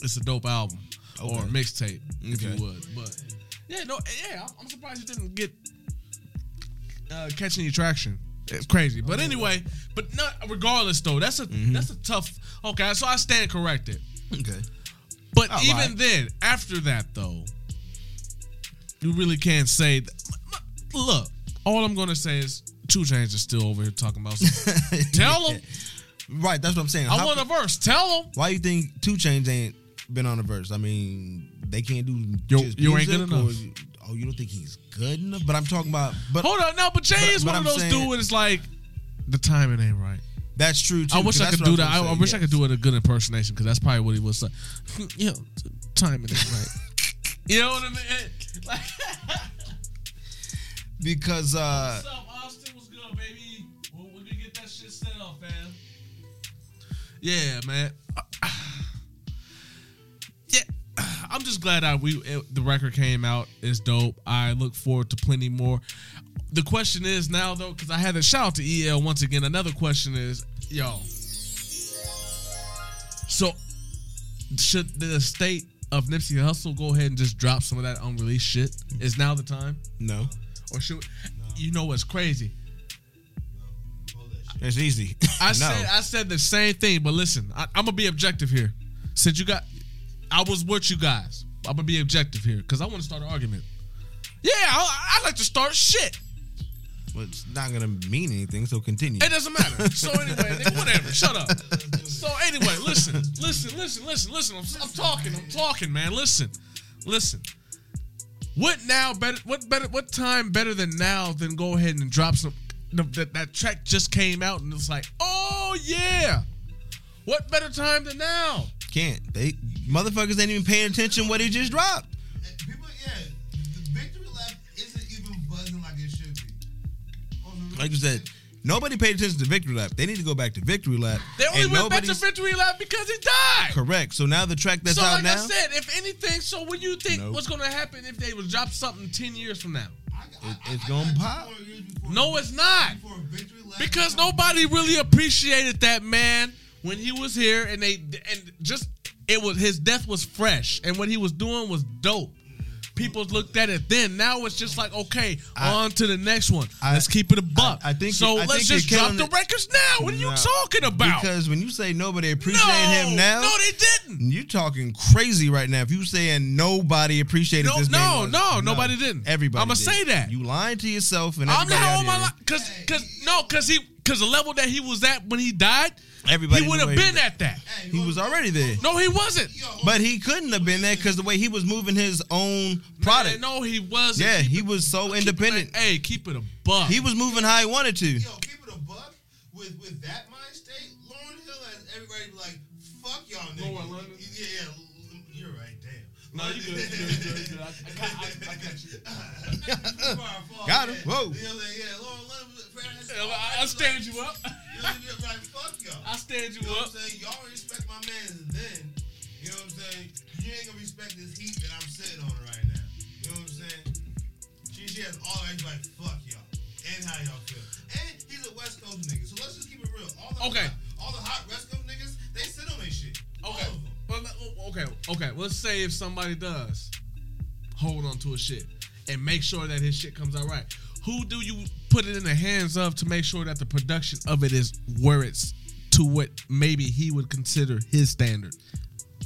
It's a dope album or Okay. mixtape, if Okay. you would. But yeah, no, yeah, I'm- surprised it didn't get uh, catch any traction. It's crazy, but anyway, but not regardless though. That's a that's a tough. Okay, so I stand corrected. Okay. But All even right. then, after that though, you really can't say. th- Look, all I'm gonna say is Two Chainz is still over here talking about. Tell them Right, that's what I'm saying. I How want a verse. Tell them. Why you think Two Chainz ain't been on a verse? I mean, they can't do You- just you ain't good enough. you- oh, you don't think he's good enough? But I'm talking about. But Hold on, no, but Jay But- is but one of I'm those saying- dudes. It's like the timing ain't right. that's true too. I wish I could do was that. I, I say, wish I could do it a good impersonation because that's probably what he was like. you know, t- timing ain't right. you know what I mean? Like, because uh, what's up, I'm just glad I we it, the record came out. It's dope. I look forward to plenty more. The question is now though, because I had a shout out to EL once again. Another question is, yo, So, should the state of Nipsey Hussle go ahead and just drop some of that unreleased shit? Is now the time, No, or should you know what's crazy? It's easy. I no. said I said the same thing, but listen, I, I'm gonna be objective here. Since you got, I was with you guys. I'm gonna be objective here because I want to start an argument. Yeah, I, I like to start shit. Well, it's not gonna mean anything. So continue. It doesn't matter. So anyway, nigga, whatever. Shut up. So anyway, listen, listen, listen, listen, listen. I'm, I'm talking. I'm talking, man. Listen, listen. What now? Better? What better? What time better than now than go ahead and drop some? That that track just came out and it's like, oh yeah. What better time than now? Can't they? Motherfuckers ain't even paying attention what he just dropped. And People, yeah, the victory lap isn't even buzzing like it should be. On the real Like you said, nobody paid attention to Victory Lap. They need to go back to Victory Lap. They only And went back to victory lap because he died. Correct. So now the track that's so out like now. I said, if anything, so what do you think Nope. what's gonna happen if they would drop something ten years from now? I, I, it's I gonna pop. more years before- No, it's not. before victory lap Because nobody really appreciated that man when he was here, and they and just it was his death was fresh, and what he was doing was dope. People looked at it then. Now it's just like okay, I- on to the next one. I- let's keep it a buck. I- I think so. you- I let's think just drop killing the records now. What are you No, talking about? Because when you say nobody appreciated no, him now, no, they didn't. you're talking crazy right now. If you saying nobody appreciated No, this no, man, was- no, nobody didn't. Everybody. I'ma did. say that. you lying to yourself and I'm not on my because because no because he because the level that he was at when he died, Everybody he would have been at that. He was already there. No, he wasn't. But he couldn't have been there because the way he was moving his own product. Man, no, he wasn't. yeah, Keep he it- was so keep it- independent. Hey, keep it a buck. He was moving how he wanted to. yo, keep it a buck with with that mind state. Lauren Hill has everybody like, fuck y'all niggas. Lauren London? Yeah, yeah, you're right. Damn. No, you good. You good, you good, you good. I, I, got- I, I got you. Got him. Whoa. You know what I'm saying? Yeah, Lauren London. Yeah, I, I stand you up. You know I'm? Like, fuck y'all. I stand you You know what up. I'm saying? Y'all respect my man then. You know what I'm saying? You ain't gonna respect this heat that I'm sitting on right now. You know what I'm saying? She, she has all the right to be like, fuck y'all. And how y'all feel. And he's a West Coast nigga. So let's just keep it real. All the, Okay. All the hot West Coast niggas, they sit on their shit. All Okay. of them. Oh, okay. Okay. Let's say if somebody does hold on to a shit and make sure that his shit comes out right. Who do you put it in the hands of to make sure that the production of it is where it's to what maybe he would consider his standard?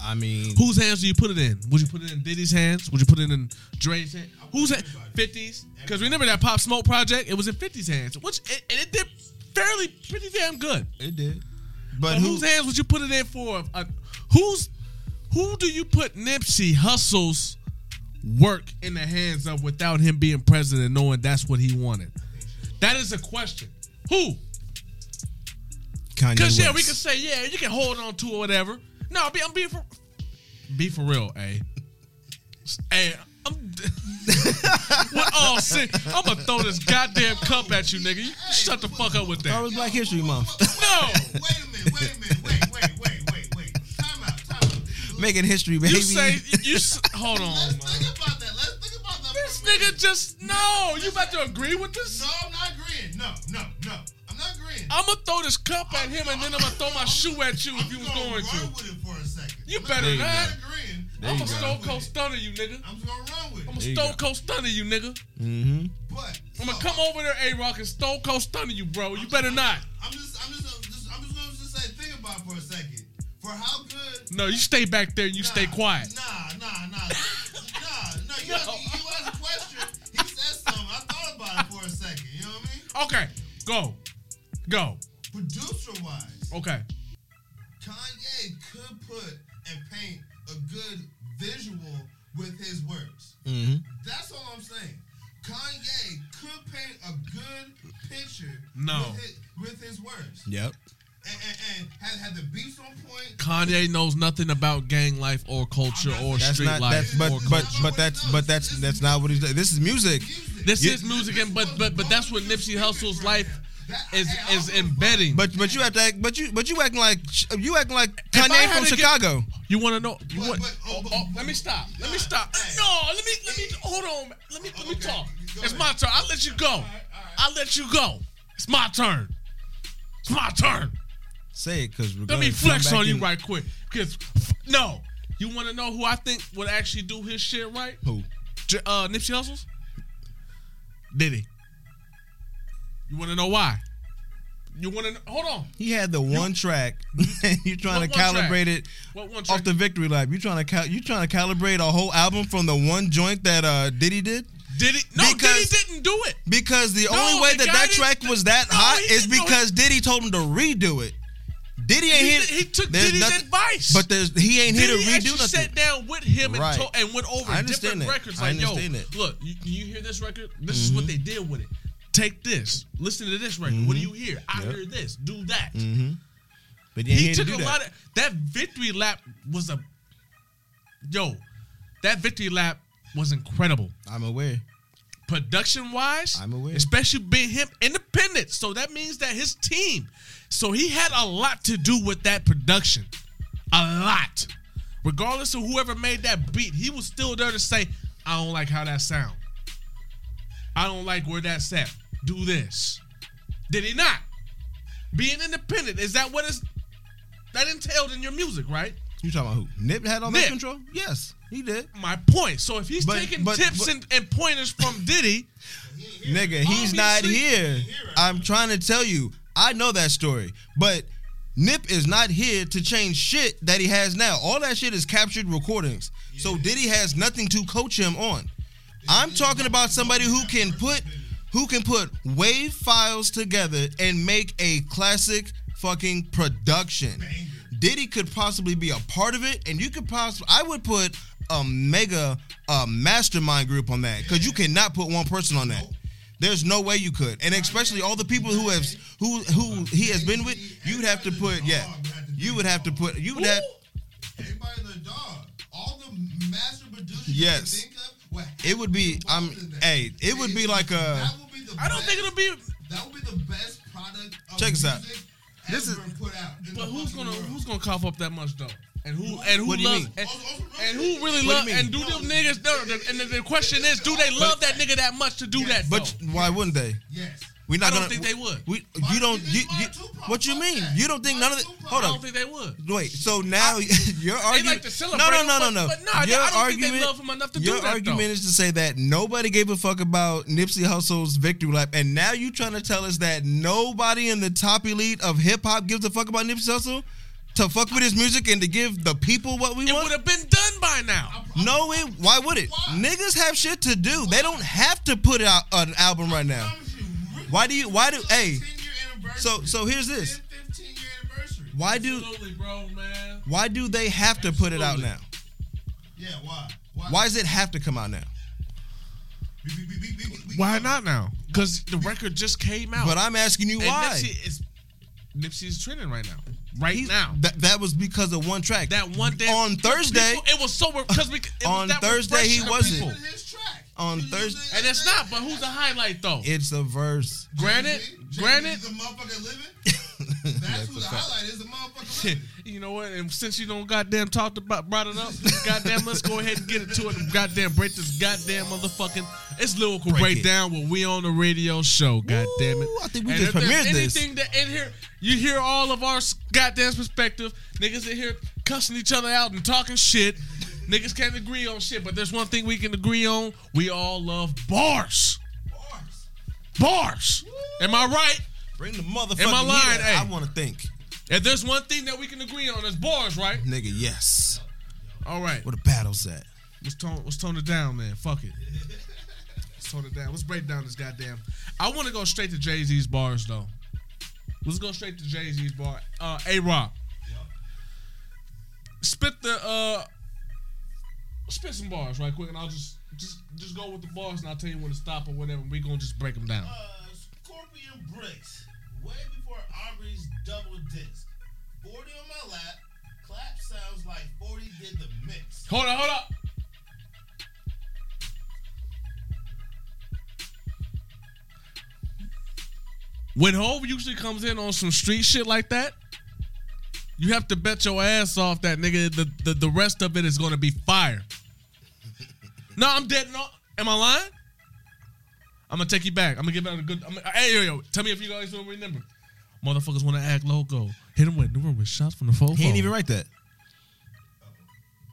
I mean, Whose hands do you put it in? Would you put it in Diddy's hands? Would you put it in Dre's hands? Whose hands? Fifties? Because remember that Pop Smoke project? It was in 50's hands, which it, and it did fairly pretty damn good. it did. But But who? whose hands would you put it in for? Uh, who's who do you put Nipsey Hussle's work in the hands of without him being president, knowing that's what he wanted? That is a question. Who? Kanye Because yeah, West. we can say yeah, you can hold on to or whatever. No, be, I'm being for be for real, a. Hey, I'm. what all sick? I'm gonna throw this goddamn cup at you, nigga. You shut the fuck up with That that. was Black History Month. No. Wait a minute, wait a minute, Making history, baby. You say you. s- Hold on, Let's man. think about that. Let's think about that. This for a minute. nigga just no. You about to agree with this? No, I'm not agreeing. No, no, no. I'm not agreeing. I'm gonna throw this cup at him and then I'm gonna throw my shoe at you I'm if you was gonna run to. with it for a second. You better not, you not. I'm not agreeing. There I'm you a go. stone cold stunner you, nigga. I'm just gonna run with it. I'm it. a There you stone go. cold stunner you, nigga. Mm-hmm. But I'm gonna so, come over there, A Rock, and stone cold stunner you, bro. You better not. I'm just, I'm just, I'm just, I'm just gonna just say, think about it for a second. For how good. No, you stay back there and you stay quiet. Nah, nah, nah, nah. No, you, asked, you asked a question. He said something. I thought about it for a second. You know what I mean? Okay, go, go. Producer wise, Okay, Kanye could put and paint a good visual with his words. Mm-hmm. That's all I'm saying. Kanye could paint a good picture No. with, his, with his words. Yep. And, and, and had, had the beats on point. Kanye knows nothing about gang life or culture or That's street not. life. That's but or but culture. but that's but that's that's not what he's. Doing. This is music. Music. This Yeah. is music, and but but but that's what Nipsey Hussle's life now. That- is hey, is embedding. But but you have to act. But you but you acting like you acting like Kanye from to get- Chicago. You want to know? You want? Oh, but- oh, oh, oh, let me stop. Let me stop. No, let me let me hold on. Let me let me talk. It's my turn. I'll let you go. I'll let you go. It's my turn. It's my turn. Say it because we're Let me flex on you in- right quick. Because no, You want to know who I think would actually do his shit right? Who? J- uh, Nipsey Hussle's? Diddy. You want to know why? You want to hold on? He had the one track. you're trying to one track? calibrate it What one track? off the victory lap. You trying to cal- you trying to calibrate a whole album from the one joint that uh Diddy did? Diddy? No, Because- Diddy didn't do it. Because the No, only way that that track was that No, hot he is he- because Diddy told him to redo it. Diddy ain't He, here. he took Diddy's nothing- advice. But there's he ain't here to redo nothing. sat down with him and, Right. to- and went over different that. records. I Like, yo, that. look, you, you hear this record? This is what they did with it. Take this. Listen to this record. What do you hear? I Mm-hmm. Yep. hear this. Do that. But he ain't He here to took do a that. lot of that victory lap was a yo. That victory lap was incredible. I'm aware. production wise, I'm aware. especially being him independent. So that means that his team. So he had a lot to do with that production. A lot. Regardless of whoever made that beat, he was still there to say, I don't like how that sound. I don't like where that's at. Do this. Did he not? Being independent, is that what is that entailed in your music, right? You talking about who? Nip had all Nip. that control? Yes, he did. My point. So if he's But- taking but- tips but- and, and pointers from Diddy, Nigga, he's not Obviously- here. I'm trying to tell you. I know that story. But Nip is not here to change shit that he has now. All that shit is captured recordings. So Diddy has nothing to coach him on. I'm talking about somebody who can put who can put wave files together and make a classic fucking production. Diddy could possibly be a part of it, and you could possibly I would put a mega uh, mastermind group on that because you cannot put one person on that. There's no way you could, and especially all the people who have who who he has been with, you would have to put yeah, you would have to put you would have Everybody in the dog. All the master producers Yes. think of it would be I'm involved hey it would be like a That would be the I don't think it'll be that would be the best product of Check this out. music This ever is- put out. But who's gonna who's gonna cough up that much though? And who and who What loves and, Also- also- and who really What love do you mean? and do them niggas? No, the- and the, the question is, do they love that nigga that much to do that? but though? why wouldn't they? Yes. We not I don't gonna, think they would. We you don't you, you Tupac? what you mean? that. You don't think Why none of the Tupac? hold I on. don't think they would. Wait, so now your They argument? like to celebrate no, no, him, no, no, but- no. but no, I your don't think they argument, love him enough to do your that, though. argument is to say that nobody gave a fuck about Nipsey Hussle's victory lap, and now you trying to tell us that nobody in the top elite of hip hop gives a fuck about Nipsey Hussle to fuck with his music and to give the people what we It want. It would have been done by now. No, it, why would it? Why? Niggas have shit to do. They don't have to put out an album right now. Promise you, Rick- Why do you? Why do? Hey, 10 year anniversary. so so here's this. 15 year anniversary. Why do bro, why do they have to put it out now? Yeah, why? Why? Why does it have to come out now? Why not now? Because the record just came out. But I'm asking you and why. Nipsey is Nipsey's trending right now. Right He's- now. That, that was because of one track. That one day on Thursday. people- it was so because we it On that Thursday, he wasn't. people. It's his track. On Thursday- and it's not. But who's the highlight though? It's a verse. Granted, Jay-Z? granted. Jay-Z's the motherfucker living. That's who the highlight is. The motherfucker living. you know what? And since you don't goddamn talked about brought it up, goddamn, let's go ahead and get into it. And goddamn, break this goddamn motherfucking. It's lyrical Break breakdown when we on the radio show. Goddamn it! I think we And just if there's premiered this. Anything that in here, you hear all of our goddamn perspective. Niggas in here cussing each other out and talking shit. Niggas can't agree on shit, but there's one thing we can agree on: we all love bars. Bars. Bars. Am I right? Bring the motherfucking Am I lying? Hey. I want to think. If there's one thing that we can agree on, it's bars, right? Nigga, yes. All right. Where the battle's at? Let's tone let's tone it down, man. Fuck it. Let's tone it down. Let's break down this goddamn. I want to go straight to Jay Z's bars though. Let's go straight to Jay Z's bar. Uh, A Rock. Spit the uh, spit some bars right quick, and I'll just just just go with the bars, and I'll tell you when to stop or whatever. We gonna just break them down. Uh, Scorpion Bricks. Way before Aubrey's double disc. 40 on my lap. Clap sounds like 40 did the mix. Hold on, hold up. When Hove usually comes in on some street shit like that, you have to bet your ass off that nigga. The the, the rest of it is gonna be fire. no, I'm dead. No, am I lying? I'm gonna take you back. I'm gonna give it a good. I'm gonna, hey yo yo, tell me if you guys don't remember. Motherfuckers want to act loco. Hit him with new with shots from the phone. He ain't even write that.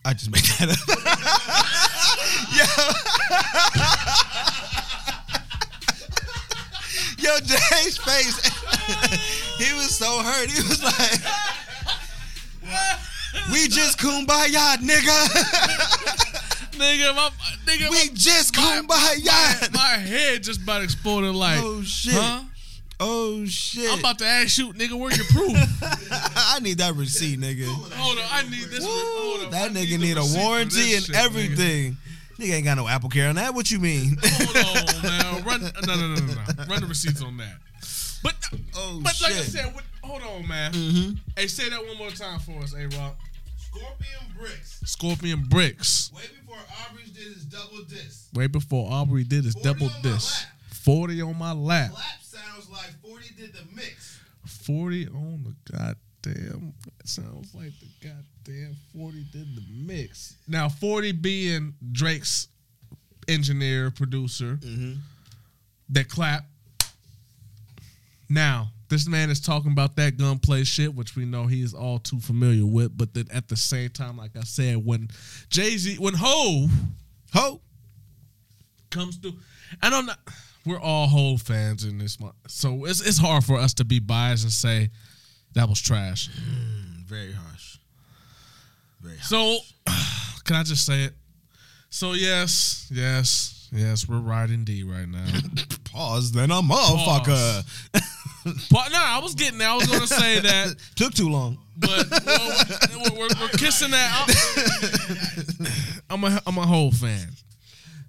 I just made that up. Yo. Yo, Jay's face. he was so hurt. He was like, "We just kumbaya, nigga. Nigga, my nigga, we my, just my, kumbaya." my head just about exploded. Like, oh shit. huh? Oh shit. I'm about to ask you, nigga, where your proof? I need that receipt, nigga. Hold on, I need this. Woo, hold on, I that nigga the need a warranty this and shit, nigga. everything. Nigga. ain't got no Apple Care on that. What you mean? Hold on, man. Run, no, no, no, no, no. Run the receipts on that. But, Oh, but like I said, what, hold on, man. mm-hmm. Hey, say that one more time for us, A Rock. Scorpion Bricks. Scorpion Bricks. Way before Aubrey did his double disc. Way before Aubrey did his double on disc. 40 on my lap. Clap sounds like 40 did the mix. 40 on the goddamn. It sounds like the goddamn 40 did the mix. Now, 40 being Drake's engineer, producer, Mm-hmm. that clap. Now, this man is talking about that gunplay shit, which we know he is all too familiar with. But then at the same time, like I said, when Jay Z, when Ho Ho. comes through, and I'm not, know. we're all Ho fans in this month, so it's it's hard for us to be biased and say that was trash. Hmm, very harsh. Very harsh. So, can I just say it? So yes, yes, yes, we're riding D right now. Pause, then a motherfucker. but no, I was getting there. I was gonna say that. Took too long. But well, we're, we're, we're kissing that. I'm a I'm a whole fan.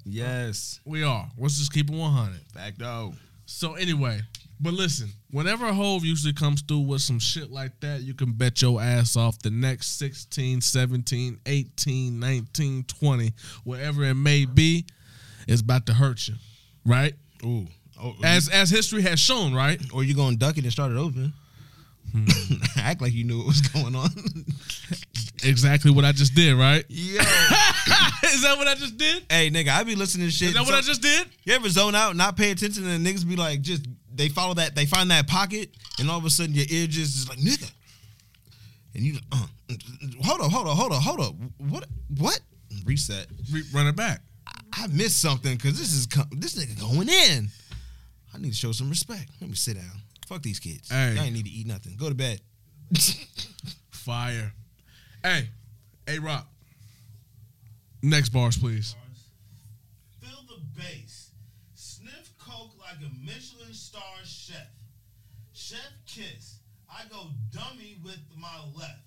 Yes. We are. Let's just keep it 100. Back though. So anyway, but listen, whenever a Hove usually comes through with some shit like that, you can bet your ass off the next 16, 17, 18, 19, 20, whatever it may be, is about to hurt you. Right? Ooh. Oh, As as history has shown, right? or you gonna duck it and start it over. Act like you knew what was going on. Exactly what I just did, right? Yeah. is that what I just did? hey, nigga, I be listening to shit. Is that what so- I just did? You ever zone out, not pay attention, and niggas be like, just they follow that, they find that pocket, and all of a sudden your ear just is like, nigga, and you, uh, hold up, hold up, hold up, hold up, what, what? Reset. Re- run it back. I missed something because this is this nigga going in. I need to show some respect. Let me sit down. Fuck these kids. Hey. Y'all ain't need to eat nothing. Go to bed. Fire. Hey, A Rock. Next bars, please. Feel the bass. Sniff coke like a Michelin star chef. Chef kiss. I go dummy with my left.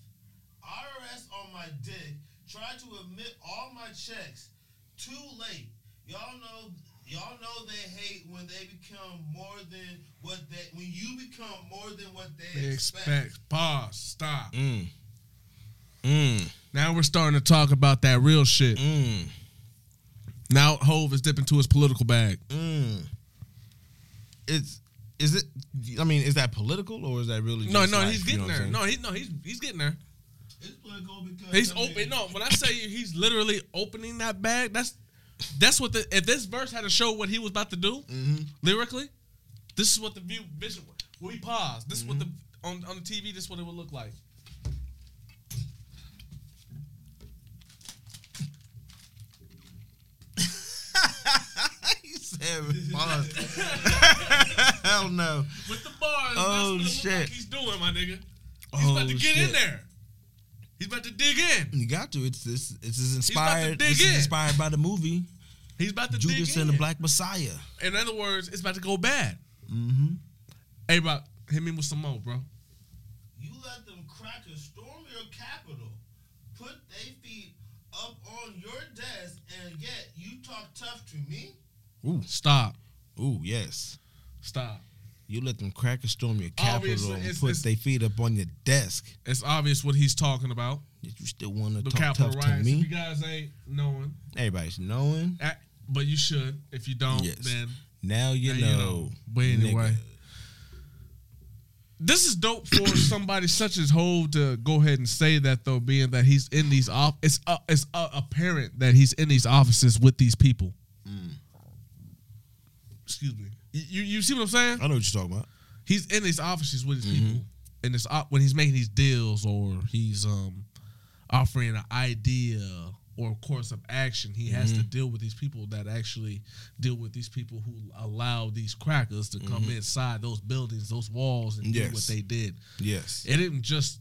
IRS on my dick. Try to admit all my checks. Too late. Y'all know y'all know they hate when they become more than what they when you become more than what they, They expect. expect. Pause. Stop. Mm. Mm. Now we're starting to talk about that real shit. Mm. Now Hove is dipping to his political bag. Mm. It's is it? I mean, is that political or is that really? No, just no, life, he's you getting know what there. I'm No, he no, he's he's getting there. It's political because He's I mean, open. No, when I say he's literally opening that bag, that's that's what the if this verse had to show what he was about to do Mm-hmm. lyrically, this is what the view vision. When we pause, this is what the on on the TV. This is what it would look like. he said, pause. Hell no. With the bars, Oh, that's what it shit. like he's doing, my nigga. He's about Oh, to get in there. He's about to dig in. You got to. It's this. It's as about to inspired. dig This is in. inspired by the movie He's about to Judas dig and in. the Black Messiah. In other words, it's about to go bad. Mm-hmm. Hey, bro, hit me with some more, bro. You let them crackers storm your Capitol, put their feet up on your desk, and yet you talk tough to me? Ooh, Stop. ooh, yes. Stop. You let them crack crackers storm your Capitol and put their feet up on your desk. It's obvious what he's talking about. You still want to talk tough to me? You guys ain't knowing, Everybody's knowing. eh, but you should. If you don't, Yes. then Now you Now know. you know. But anyway. nigga. this is dope for somebody such as Hove to go ahead and say that though, being that he's in these off. It's uh, it's uh, apparent that he's in these offices with these people. Mm. Excuse me. You, you you see what I'm saying? I know what you're talking about. He's in these offices with his Mm-hmm. people, and it's uh, when he's making these deals or he's um offering an idea or a course of action, he has Mm-hmm. to deal with these people that actually deal with these people who allow these crackers to come inside those buildings, those walls, and do what Mm-hmm. They did. Yes. It didn't just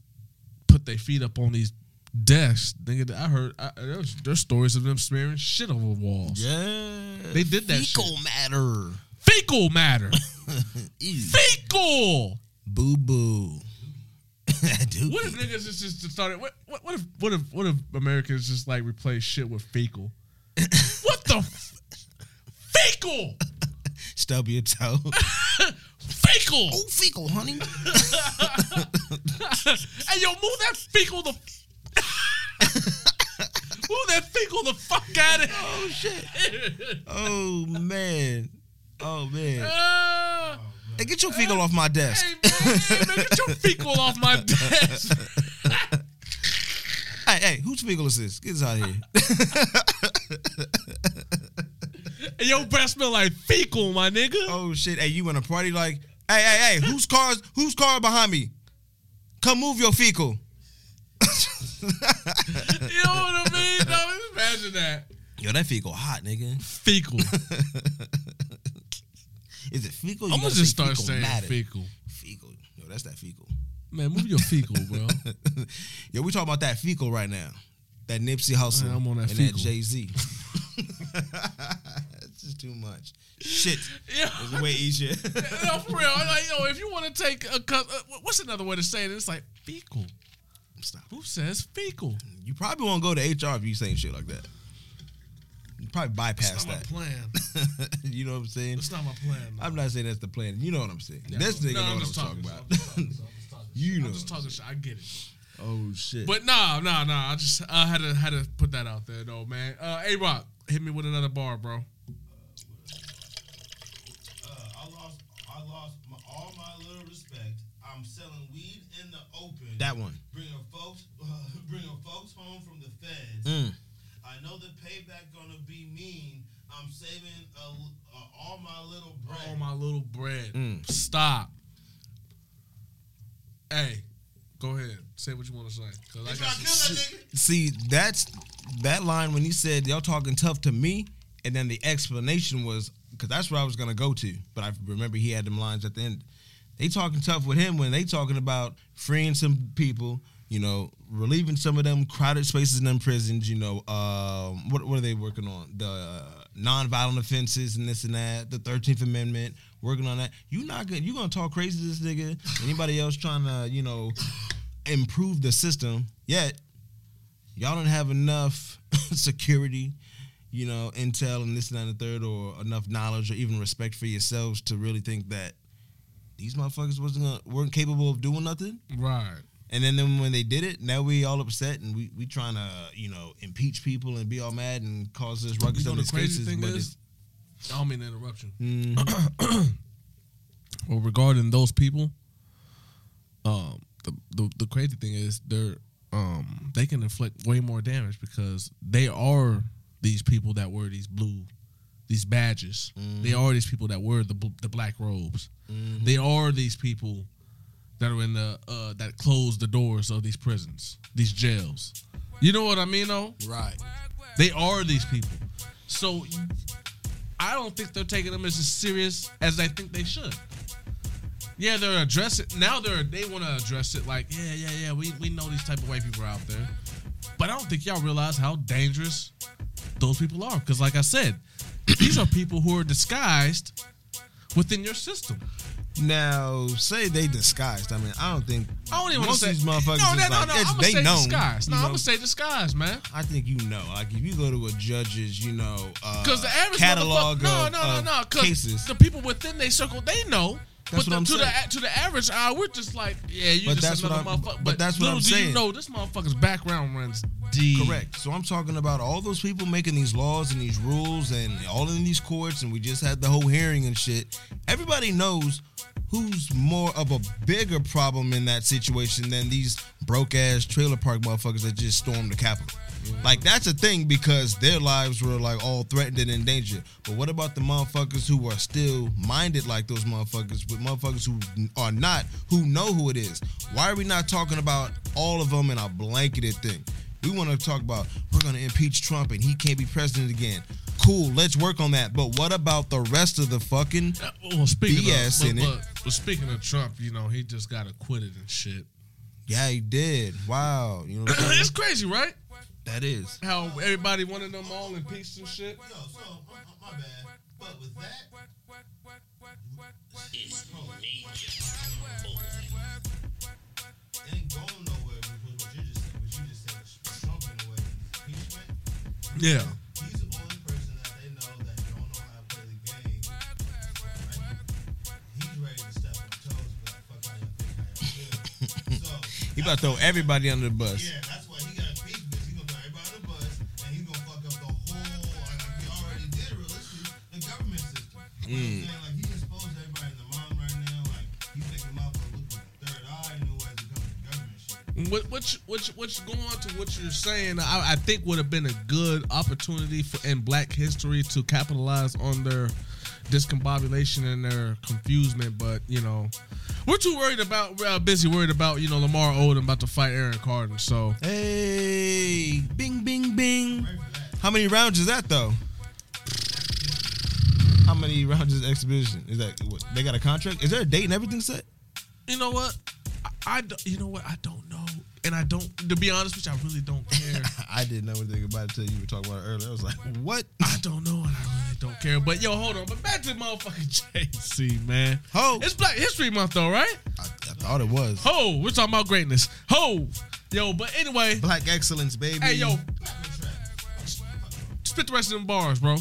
put their feet up on these desks. Nigga, I heard I, there's, there's stories of them smearing shit over walls. Yeah. They did that Fecal matter. Fecal matter. Fecal. Boo boo. What if niggas just just started? What, what what if what if what if Americans just like replace shit with fecal? what the f- fecal? Stub your toe. Fecal. oh, fecal, honey. hey yo, move that fecal the. move that fecal the fuck out of it. Oh shit. Oh man. Oh man. Ah. Hey, get your fecal off my desk. Hey man, hey, man, get your fecal off my desk. Hey, hey, whose fecal is this? Get this out of here. Hey, your breath smell like fecal, my nigga. oh shit. Hey, you in a party like, hey, hey, hey, whose car's whose car behind me? Come move your fecal. You know what I mean? No, imagine that. Yo, that fecal hot, nigga. Fecal. Is it fecal? I'm You gonna just start fecal saying matter. fecal. Fecal. Yo, that's that fecal. Man, move your fecal, bro. Yo, we talking about that fecal right now. That Nipsey Hussle I'm on that and fecal. that Jay Z. It's just too much. Shit. Yeah. That's way easier. no, for real. I'm Like, yo, if you want to take a cut, uh, what's another way to say it? It's like fecal. Stop. Who says fecal? You probably won't go to HR if you saying shit like that. You probably bypass That's not that. my plan. you know what I'm saying? That's not my plan. no. I'm not saying that's the plan. You know what I'm saying. this No, nigga know I'm what I'm just talking talking. about. Talking. Talking. You know I'm just what I'm talking shit. I get it. oh shit. But nah, nah, nah. I just I had to had to put that out there though, man. Uh, A Rock, hit me with another bar, bro. Uh, I lost, I lost all my little respect. I'm selling weed in the open. that one. bringing folks, bringing folks home from the feds. Mm. I know the payback gonna be mean. I'm saving a, uh, all my little bread. Oh my little bread. Mm. Stop. Hey, go ahead. Say what you want to say. 'cause I If got some kill that nigga, See, that's that line when he said y'all talking tough to me, and then the explanation was because that's where I was gonna go to, but I remember he had them lines at the end. They talking tough with him when they talking about freeing some people, you know, relieving some of them crowded spaces in them prisons. You know, um, what what are they working on? The uh, nonviolent offenses and this and that. The Thirteenth Amendment, working on that. You not gonna you gonna talk crazy to this nigga? Anybody else trying to you know improve the system? Yet y'all don't have enough security, you know, intel and this and that and the third, or enough knowledge or even respect for yourselves to really think that these motherfuckers wasn't gonna, weren't capable of doing nothing. right. And then, then when they did it, now we all upset and we we trying to you know impeach people and be all mad and cause this ruckus You know on the these crazy cases. thing but is, I don't mean to interrupt you. it's- mm, Well, regarding those people, um, the, the the crazy thing is they're um they can inflict way more damage because they are these people that wear these blue these badges. They are these people that wear the the black robes. They are these people that are in the uh, that close the doors of these prisons, these jails. You know what I mean, though? right. They are these people. So I don't think they're taking them as serious as I think they should. Yeah, they're addressing now. They're they want to address it like, yeah, yeah, yeah. We we know these type of white people are out there, but I don't think y'all realize how dangerous those people are. Because like I said, these are people who are disguised within your system. Now, say they disguised. I mean, I don't think I don't even most say of these motherfuckers. No, no, no, like, no. I'm gonna they say known, disguise. No, you I'm gonna say disguise, man. I think you know. Like if you go to a judge's, you know, uh, Because the average catalog no, of, no, no, no, 'cause cases. the people within their circle, they know. That's but what the, I'm to saying. the to the average eye, we're just like, yeah, you But just another motherfucker. but that's what little I'm do saying. you know, this motherfucker's background runs deep. Correct. So I'm talking about all those people making these laws and these rules and all in these courts, and we just had the whole hearing and shit. Everybody knows who's more of a bigger problem in that situation than these broke ass trailer park motherfuckers that just stormed the Capitol. Mm-hmm. Like that's a thing because their lives were like all threatened and in danger. But what about the motherfuckers who are still minded like those motherfuckers, but motherfuckers who are not, who know who it is? Why are we not talking about all of them in a blanketed thing? We want to talk about we're going to impeach Trump and he can't be president again. Cool, let's work on that. But what about the rest of the fucking? Uh, Well, speaking BS of, in but, it. but, but speaking of Trump, you know, he just got acquitted and shit. Yeah, he did. Wow, you know what it's crazy, right? that is. How everybody wanted them all impeached and shit. Yo, so uh, uh, my bad. But with that, it ain't going nowhere Yeah. He's the only person that they know that don't know how to play the game. Right? He's ready to step on toes, but like, fuck how y'all think, how y'all feel. So He about to throw everybody under the bus. yeah, that's why he got impeached because he's gonna throw everybody on the bus and he's gonna fuck up the whole like he already did realistically the government system. You mm. What what you- what you- what's going on to what you're saying? I, I think would have been a good opportunity for in Black history to capitalize on their discombobulation and their confusement, but you know, we're too worried about we're uh, busy worried about you know Lamar Odom about to fight Aaron Carter. So Hey, bing, bing, bing. Ready for that. How many rounds is that though? How many rounds is exhibition? Is that what, they got a contract? Is there a date and everything set? you know what? I, I don't- you know what I don't and I don't to be honest with you, I really don't care. I didn't know anything about it until you were talking about it earlier. I was like, what? I don't know, and I really don't care. But yo, hold on. But back to motherfucking Jay Z, man. Ho. It's Black History Month, though, right? I, I thought it was. Ho, we're talking about greatness. Ho, yo. But anyway, Black excellence, baby. hey, yo, Back on track. spit the rest of them bars, bro.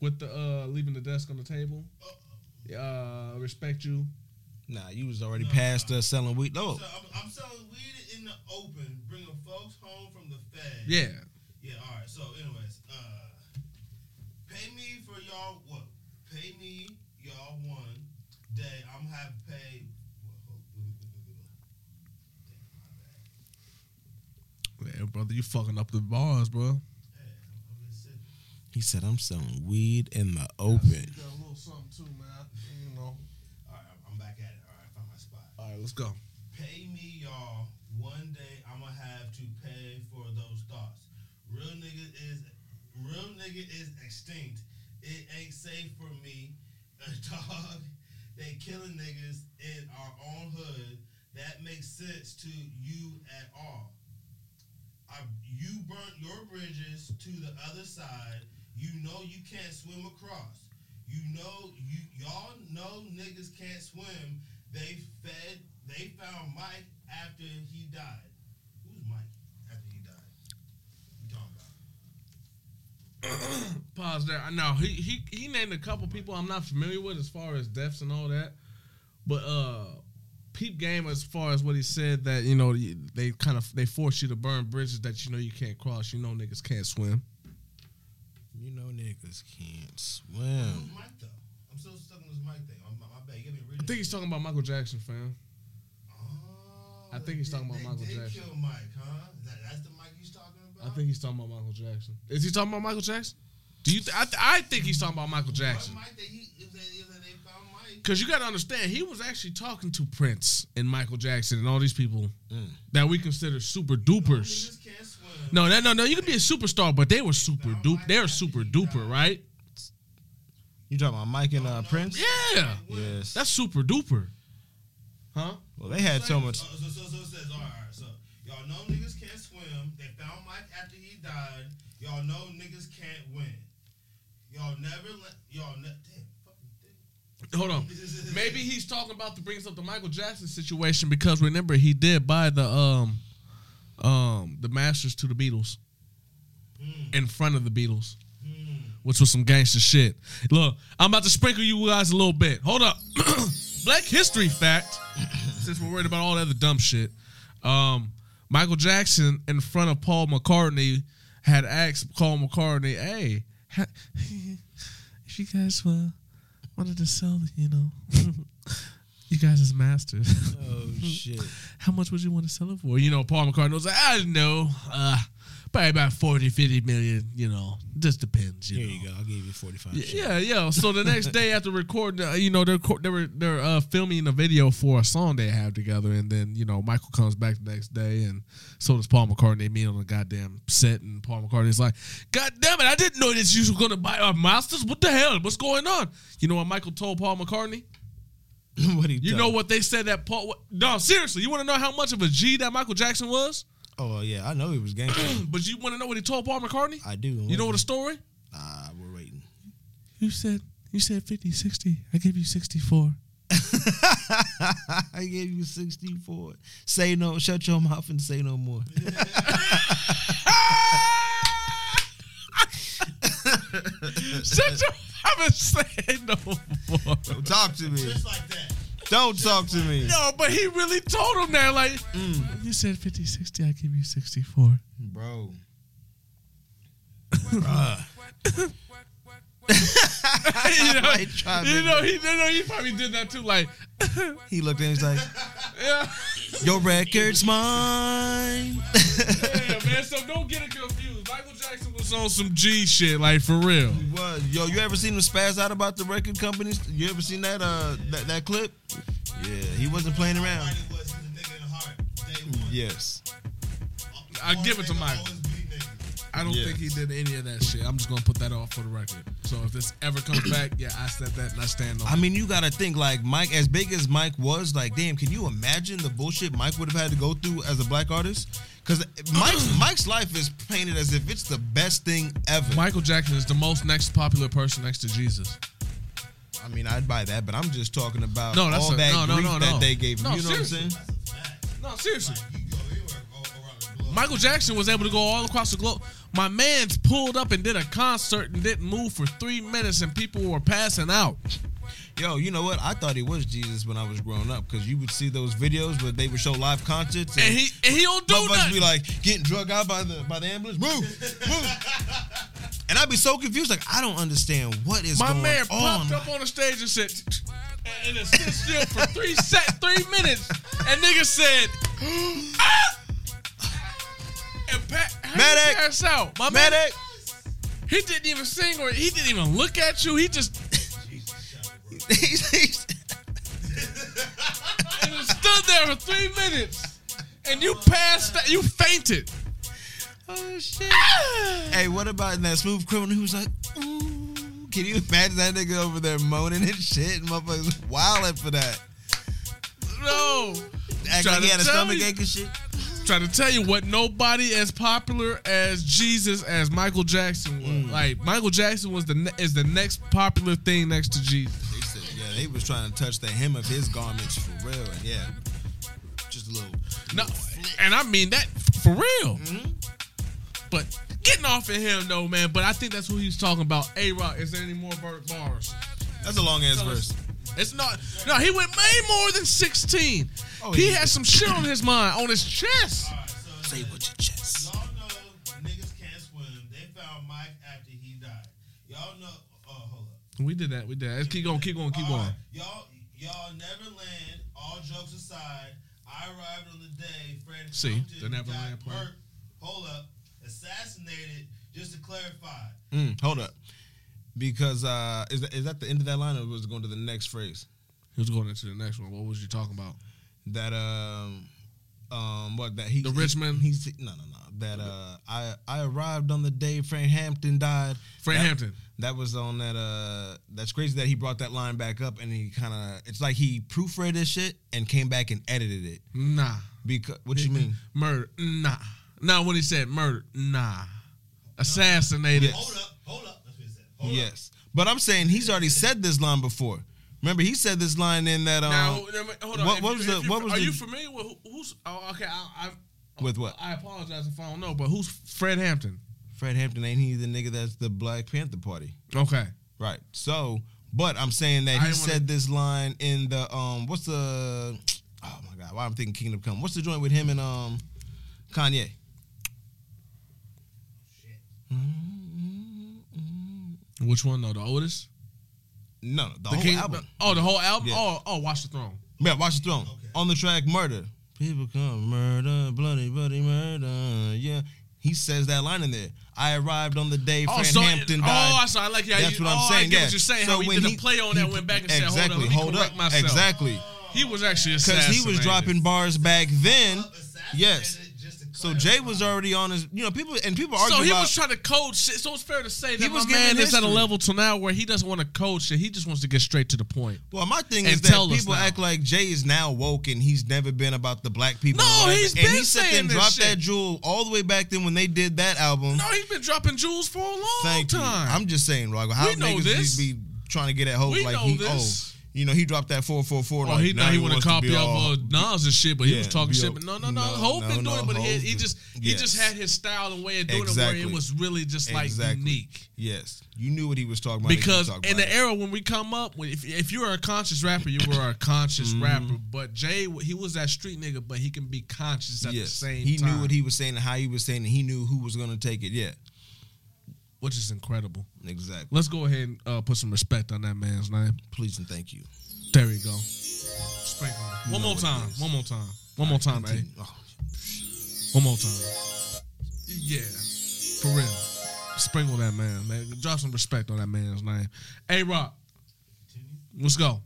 With the uh leaving the desk on the table. Uh, respect you. Nah, you was already past uh, selling weed. No. I'm, I'm selling weed in the open, bringing folks home from the Fed. Yeah. Yeah, all right. So, anyways, uh, pay me for y'all. What? Pay me y'all one day. I'm gonna have to pay. Yeah, brother, you fucking up the bars, bro. Hey, I'm, I'm. He said, I'm selling weed in the open. got a little something too, man. You know. All right, I'm- I'm back at it. All right, I found my spot. All right, let's go. Pay me y'all one day. I'm gonna have to pay for those thoughts. Real nigga is real nigga is extinct. It ain't safe for me. A dog. They killing niggas in our own hood. That makes sense to you at all. I, you burnt your bridges to the other side. You know you can't swim across. You know you y'all know niggas can't swim. They fed they found Mike after he died. Who's Mike after he died? We talking about? Pause there. I know he he he named a couple people I'm not familiar with as far as deaths and all that, but uh, peep game as far as what he said that you know they kind of they force you to burn bridges that you know you can't cross. You know niggas can't swim. You know niggas can't swim. Who's Mike though? I'm still stuck on this Mike thing. I'm, my bad. You got me I think he's talking about Michael Jackson, fam. Oh, I think he's they- talking about they Michael did Jackson. Kill Mike, huh? That, that's the Mike he's talking about. I think he's talking about Michael Jackson. Is he talking about Michael Jackson? Do you? Th- I, th- I think he's talking about Michael Jackson. What Mike that he if they, if they found Mike? Because you got to understand, he was actually talking to Prince and Michael Jackson and all these people Mm. that we consider super dupers. Niggas can't swim. No, no, no, no. You can be a superstar, but they were super duper. They're super duper, right? You talking about Mike and uh, Prince? Yeah, Yes. that's super duper. Huh? well, they had so much. So, so, so, so it says, all right, all right, so y'all know niggas can't swim. They found Mike after he died. Y'all know niggas can't win. Y'all never let y'all ne- damn. Hold on. Maybe he's talking about to bring us up the Michael Jackson situation because remember he did buy the um um the masters to the Beatles Hmm. in front of the Beatles. Which was some gangster shit. Look, I'm about to sprinkle you guys a little bit. Hold up. Black history fact, since we're worried about all that other dumb shit. Um, Michael Jackson, in front of Paul McCartney, had asked Paul McCartney, hey, ha- if you guys uh, wanted to sell, you know, you guys as masters, Oh shit! how much would you want to sell it for? You know, Paul McCartney was like, I don't know. Uh, Probably about 40, 50 million. You know, just depends. You There know. you go. I'll give you 45. Yeah, yeah, yeah. So the next day after recording, uh, you know, they're they were they're uh, filming a video for a song they have together, and then you know Michael comes back the next day, and so does Paul McCartney. They meet on the goddamn set, and Paul McCartney's like, "God damn it, I didn't know that you were gonna buy our masters. What the hell? What's going on?" You know what Michael told Paul McCartney? what he You tell know what they said that Paul? What, no, seriously, you want to know how much of a G that Michael Jackson was? Oh yeah, I know he was gangster. But you want to know what he told Paul McCartney? I do. You know what the story? Ah, we're waiting. You said you said 50, 60. I gave you 64. I gave you 64. Say no, shut your mouth and say no more. Shut your mouth and say no more. Don't talk to me. Just like that. Don't talk to me. No, but he really told him that. Like, mm. you said 50, 60. I give you 64. Bro. Bruh. you know, Like, you know, he, you know, he probably did that too. Like, He looked at him, he's like, yeah, Your record's mine. yeah, man. So don't get it confused. Michael Jackson was on some G shit, like for real. was. Yo, you ever seen him spaz out about the record companies? You ever seen that uh that, that clip? Yeah, he wasn't playing around. Mighty was he's a nigga in the heart. Day one. Yes. I give it to nigga Michael. Always beat niggas. I don't Yeah. think he did any of that shit. I'm just gonna put that off for the record. So if this ever comes back, yeah, I said that and I stand on. I it. mean, you gotta think like Mike, as big as Mike was, like, damn, can you imagine the bullshit Mike would have had to go through as a black artist? Because Mike's Mike's life is painted as if it's the best thing ever. Michael Jackson is the most next popular person next to Jesus. I mean, I'd buy that, but I'm just talking about No, that's all a- that no, grief no, that no. they gave him. You know what I'm seriously. saying? That's a fact. No, seriously. You go anywhere all around the globe. Michael Jackson was able to go all across the globe. My man's pulled up and did a concert and didn't move for three minutes, and people were passing out. Yo, you know what? I thought he was Jesus when I was growing up because you would see those videos where they would show live concerts And he and he don't do nothing. be like getting drug out by the by the ambulance. Move, move. And I'd be so confused, like I don't understand what is My going man on. popped up on the stage and said, and it stood still for three set three minutes, and nigga said, ah! Medic! pass out. My man, Medic. he didn't even sing or he didn't even look at you. He just He's- he's- stood there for three minutes, and you passed, you fainted. oh shit. Ah! hey, what about that smooth criminal who's like, ooh, can you imagine that nigga over there moaning and shit and motherfuckers wilding for that? No, Act Trying like he had a stomach ache and shit. Trying to tell you what nobody as popular as Jesus as Michael Jackson was. Mm. Like Michael Jackson was the ne- is the next popular thing next to Jesus. They said, yeah, they was trying to touch the hem of his garments for real. And yeah, just a little. No, and I mean that for real. Mm-hmm. But getting off of him though, man. But I think that's what he was talking about. A Rock, is there any more bar- bars? That's a long ass Tell us. verse. It's not. No, he went way more than sixteen. Oh, he he- had some shit on his mind, on his chest. All right, so Say with your chest. Y'all know niggas can't swim. They found Mike after he died. Y'all know. Oh, hold up. We did that. We did that. Let's keep going. Keep going. Keep All going. right, Y'all, y'all Neverland. All jokes aside, I arrived on the day Fred See, Hampton the Neverland got plan. Hold up, assassinated. Just to clarify, Mm, hold up. Because uh, is that, is that the end of that line or was it going to the next phrase? He was going into the next one. What was you talking about? That um um what that he The Richmond? he's no no no that uh I I arrived on the day Frank Hampton died. Frank That- Hampton. That was on that uh that's crazy that he brought that line back up and he kind of it's like he proofread this shit and came back and edited it Nah. because what you mean? Murder. Nah. Nah, when he said murder. Nah. Assassinated. Yes. hold up, hold up. That's what he said. Hold. Yes. But I'm saying he's already said this line before. Remember he said this line in that um Now, hold on. what- what was the- what was Are the- you familiar with who, who's? Oh, okay. I, I, with what? I apologize if I don't know, but who's Fred Hampton? Fred Hampton ain't he the nigga that's the Black Panther Party? Okay. Right. So, but I'm saying that I he didn't wanna- said this line in the um what's the oh my god, why I'm thinking Kingdom Come. What's the joint with him and um Kanye? Which one though? The oldest? No, no, the, The whole King. album. Oh, the whole album. Yeah. Oh, oh, Watch the Throne. Yeah, Watch the Throne. Okay. On the track Murder. People come murder, bloody, bloody murder. Yeah. He says that line in there. I arrived on the day Oh, Fran so Hampton oh, died. I saw. I like how That's you, what I'm oh, saying. I get yeah. what you're saying. So how he when did a play on that, went back and said, "Hold exactly, on, let me hold up, myself." exactly. He was actually a screen. Because he was dropping bars back then. Yes. So. Jay was already on his. You know, people and people argue So he about. was trying to coach shit. So it's fair to say that He was my man giving is at a level to now where he doesn't want to coach shit. He just wants to get straight to the point. well, my thing is that people act like Jay is now woke and he's never been about the black people. No, he's and been he sat there saying and this dropped that jewel all the way back then when they did that album. No, he's been dropping jewels for a long Thank you. time. I'm just saying, Rago, how We niggas this. be trying to get at hope We like he this. oh you know he dropped that four four four. Oh, like, he thought he want to copy off all- uh, Nas and shit, but he Yeah, was talking shit. But no, no, no. no, Hope no, been no, doing it, but he, he just he just had his style and way of doing it where it was really just like Exactly. unique. Yes, you knew what he was talking about. Because talking in about the it. era when we come up, when if, if you were a conscious rapper, you were a conscious Mm-hmm. rapper. But Jay, he was that street nigga, but he can be conscious at yes, the same he time. knew what he was saying and how he was saying, and he knew who was going to take it. Yeah, which is incredible. exactly. Let's go ahead and uh, put some respect on that man's name. Please and thank you. There we go. Sprinkle. You One more time. One more time. One more time, eh? Continue. Oh, One more time. Yeah, for real. Sprinkle that man, man. Drop some respect on that man's name. Hey, Rock, let's go. All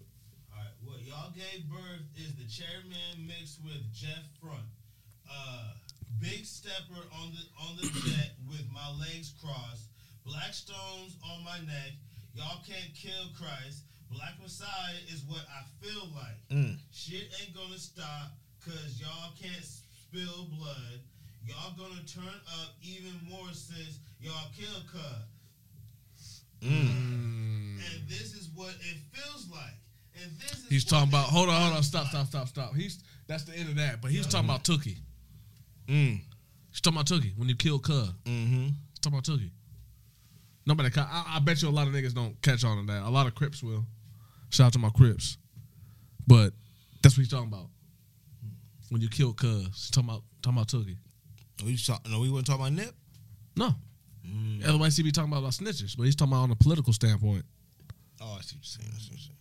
right, what y'all gave birth is the chairman mixed with Jeff Fort. Uh, big stepper on the on the jet with my legs crossed. Black stones on my neck. Y'all can't kill Christ. Black Messiah is what I feel like. Mm. Shit ain't gonna stop cause y'all can't spill blood. Y'all gonna turn up even more since y'all kill Cuz. Mm. And this is what it feels like. And this is He's talking about. Hold on, hold on. Stop, stop, stop, stop. He's that's the end of that. But he's talking about Tookie. Mm. He's talking about Tookie when you kill Cuz. Mm-hmm. He's talking about Tookie. Nobody. I, I bet you a lot of niggas don't catch on to that. A lot of Crips will. Shout out to my Crips. But that's what he's talking about. When you kill Cuz, talking about talking about Tookie. Oh, we talk, no, we weren't talking about Nip. No. Mm. Otherwise, he be talking about, about snitches, but he's talking about on a political standpoint. Oh, I see what you're saying. I see what you're saying.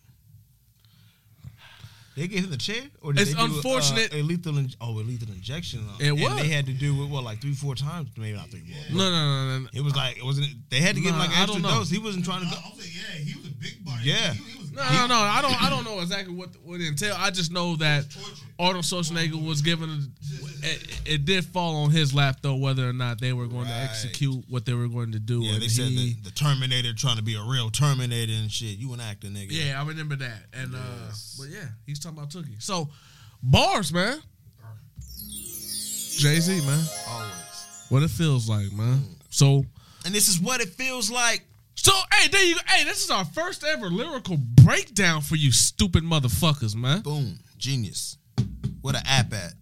They gave him the chair, or did It's they do, unfortunate- Uh, a lethal, in- oh, a lethal injection. It and was. They had to do it what, like three, four times, maybe not three, four. No, no, no, no. It was like it wasn't. They had to give him like an extra don't dose. He wasn't trying to. I, Go. I'm saying, yeah, he was a big body. Yeah. He, he No, no, no. I don't. I don't know exactly what what it entailed. I just know that. Arnold Schwarzenegger was given. It, it did fall on his lap though, whether or not they were going to execute what they were going to do. Yeah, and they said he- the, the Terminator trying to be a real Terminator and shit. You an actor, nigga. Yeah, I remember that. And Yes. uh but yeah, he's talking about Tookie. So bars, man. Jay Z, man. always. What it feels like, man. So And this is what it feels like. So hey, there you go. Hey, this is our first ever lyrical breakdown for you stupid motherfuckers, man. Boom, genius. What an app at?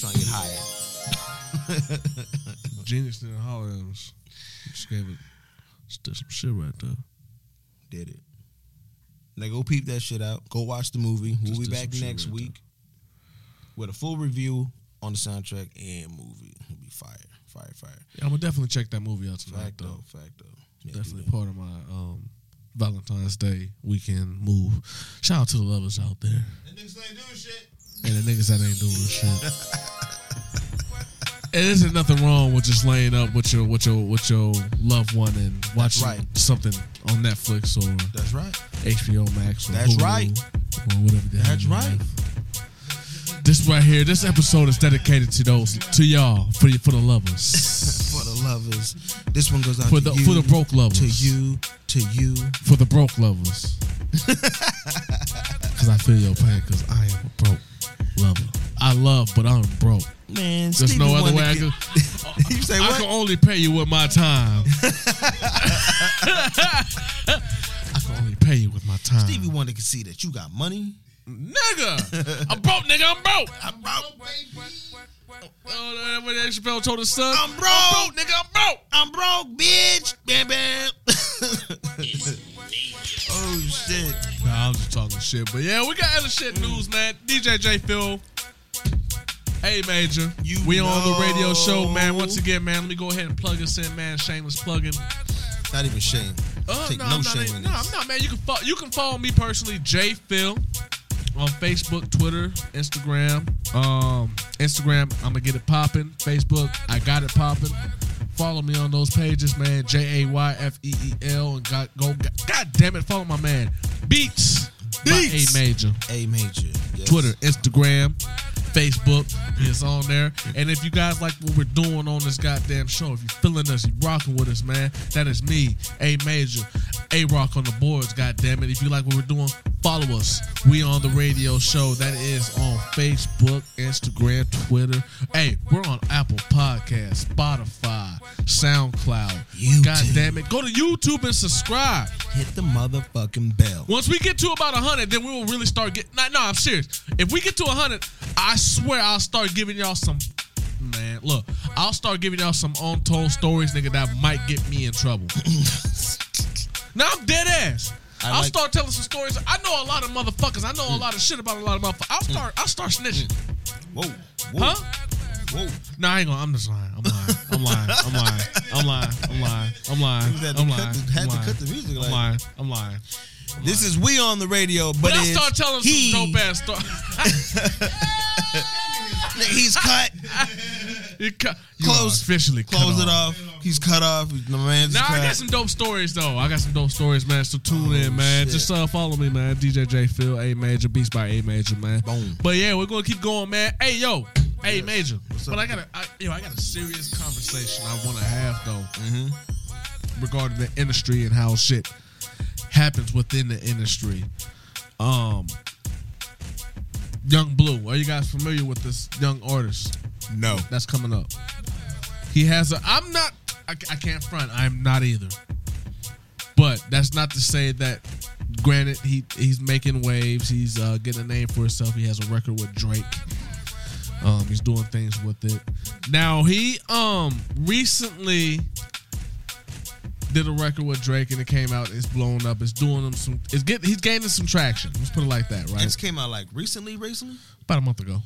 Trying to get higher. Genius didn't holler at us. Just gave it just did some shit right there. Did it. Now go peep that shit out. Go watch the movie. We'll Just be back next right week with a full review on the soundtrack and movie. It'll be fire, fire, fire. Yeah, I'm gonna definitely check that movie out tonight Fact though. though, fact though. Yeah, Definitely that. part of my um Valentine's Day weekend move. Shout out to the lovers out there. And niggas ain't doing shit. and the niggas that ain't doing shit. It isn't nothing wrong with just laying up with your with your with your loved one and watching right. something on Netflix or That's right. HBO Max or That's Hulu right. or whatever. The hell That's you right. have. This right here, this episode is dedicated to those to y'all for the, for the lovers, For the lovers. This one goes out for to the you. for the broke lovers, To you. To you. for the broke lovers. Because I feel your pain. Because I am a broke lover. I love, but I'm broke. Man, There's Stevie no other way I could. you say what? I can only pay you with my time. I can only pay you with my time. Stevie Wonder can see that you got money. Nigga, I'm broke, nigga. I'm broke. I'm broke. Oh, when Dave Chappelle told his son, I'm broke. nigga. I'm broke. I'm broke, bitch. Bam, bam. oh shit. Nah, I'm just talking shit. But yeah, we got other shit news, man. DJ J Phil. Hey, Major. You we on the radio show, man. Once again, man, let me go ahead and plug us in, man. Shameless plugging. Not even shame. Uh, Take no, no I'm not, shame in no, this. I'm not, man. You can follow, you can follow me personally, J Phil. On Facebook, Twitter, Instagram. Um, Instagram, I'm gonna get it popping. Facebook, I got it popping. Follow me on those pages, man. J A Y F E E L, and got go. God damn it, follow my man Beats. Beats. A major. A major. Yes. Twitter, Instagram, Facebook. It's on there. And if you guys like what we're doing on this goddamn show, if you're feeling us, you rocking with us, man, that is me, A Major, A Rock on the boards, goddamn it. If you like what we're doing, follow us. We on the radio show. That is on Facebook, Instagram, Twitter. Hey, we're on Apple Podcasts, Spotify, SoundCloud. YouTube. God damn it. Go to YouTube and subscribe. Hit the motherfucking bell. Once we get to about 100, then we will really start getting. No, no, I'm serious. If we get to 100, I swear I'll start giving y'all some. Man, look, I'll start giving y'all some untold stories, nigga, that might get me in trouble. now I'm dead ass. I I'll like- start telling some stories. I know a lot of motherfuckers. I know a lot of shit about a lot of motherfuckers. I'll mm. start. I'll start mm. snitching. Whoa. Whoa. Huh? Whoa. No, I ain't gonna. I'm just lying. I'm lying. I'm lying. I'm lying. I'm lying. I'm lying. I'm lying. Had to I'm lying. had I'm to lying. cut the music I'm like- lying. I'm lying. This is we on the radio, but, But I start telling he, some dope ass stories. He's cut. Cut. Close- officially Close it off. He's cut off. The man's Now cut. I got some dope stories though. I got some dope stories, man. So tune in, man. Oh, shit. Just uh, follow me, man. DJ J Phil, A Major, Beats by A Major, man. Boom. But yeah, we're gonna keep going, man. Hey yo, A Major. What's but up? I got a, I, yo, I got a serious conversation I want to have though Mm-hmm. regarding the industry and how shit happens within the industry. Um, Yung Bleu. Are you guys familiar with this young artist? No. that's coming up. He has a. I'm not. I, I can't front. I'm not either. But that's not to say that. Granted, he he's making waves. He's uh, getting a name for himself. He has a record with Drake. Um, he's doing things with it. Now he um recently did a record with Drake and it came out. It's blown up. It's doing him some. It's get. He's gaining some traction. Let's put it like that, right? This came out like recently, recently? About a month ago.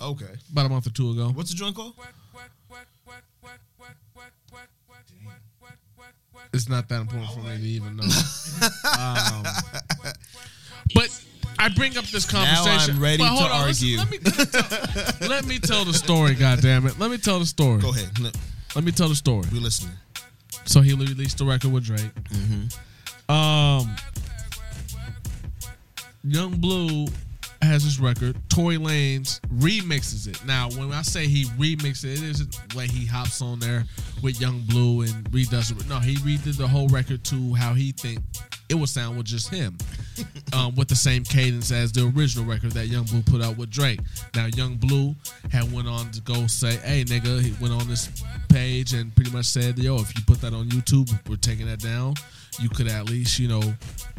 Okay. About a month or two ago. What's the joint called? it's not that important for me to even know. um, but I bring up this conversation. Now I'm ready to on, listen, argue. let, me, let, me tell, let me tell the story. God damn it! Let me tell the story. Go ahead. Let me tell the story. we listening. So he released a record with Drake. Um, Yung Bleu has this record. Tory Lanez remixes it. Now, when I say he remixes it, it isn't like he hops on there with Yung Bleu and redoes it. No, he redid the whole record to how he think it would sound with just him, um, with the same cadence as the original record that Yung Bleu put out with Drake. Now, Yung Bleu had went on to go say, "Hey, nigga," he went on this page and pretty much said, "Yo, if you put that on YouTube, we're taking that down. You could at least, you know,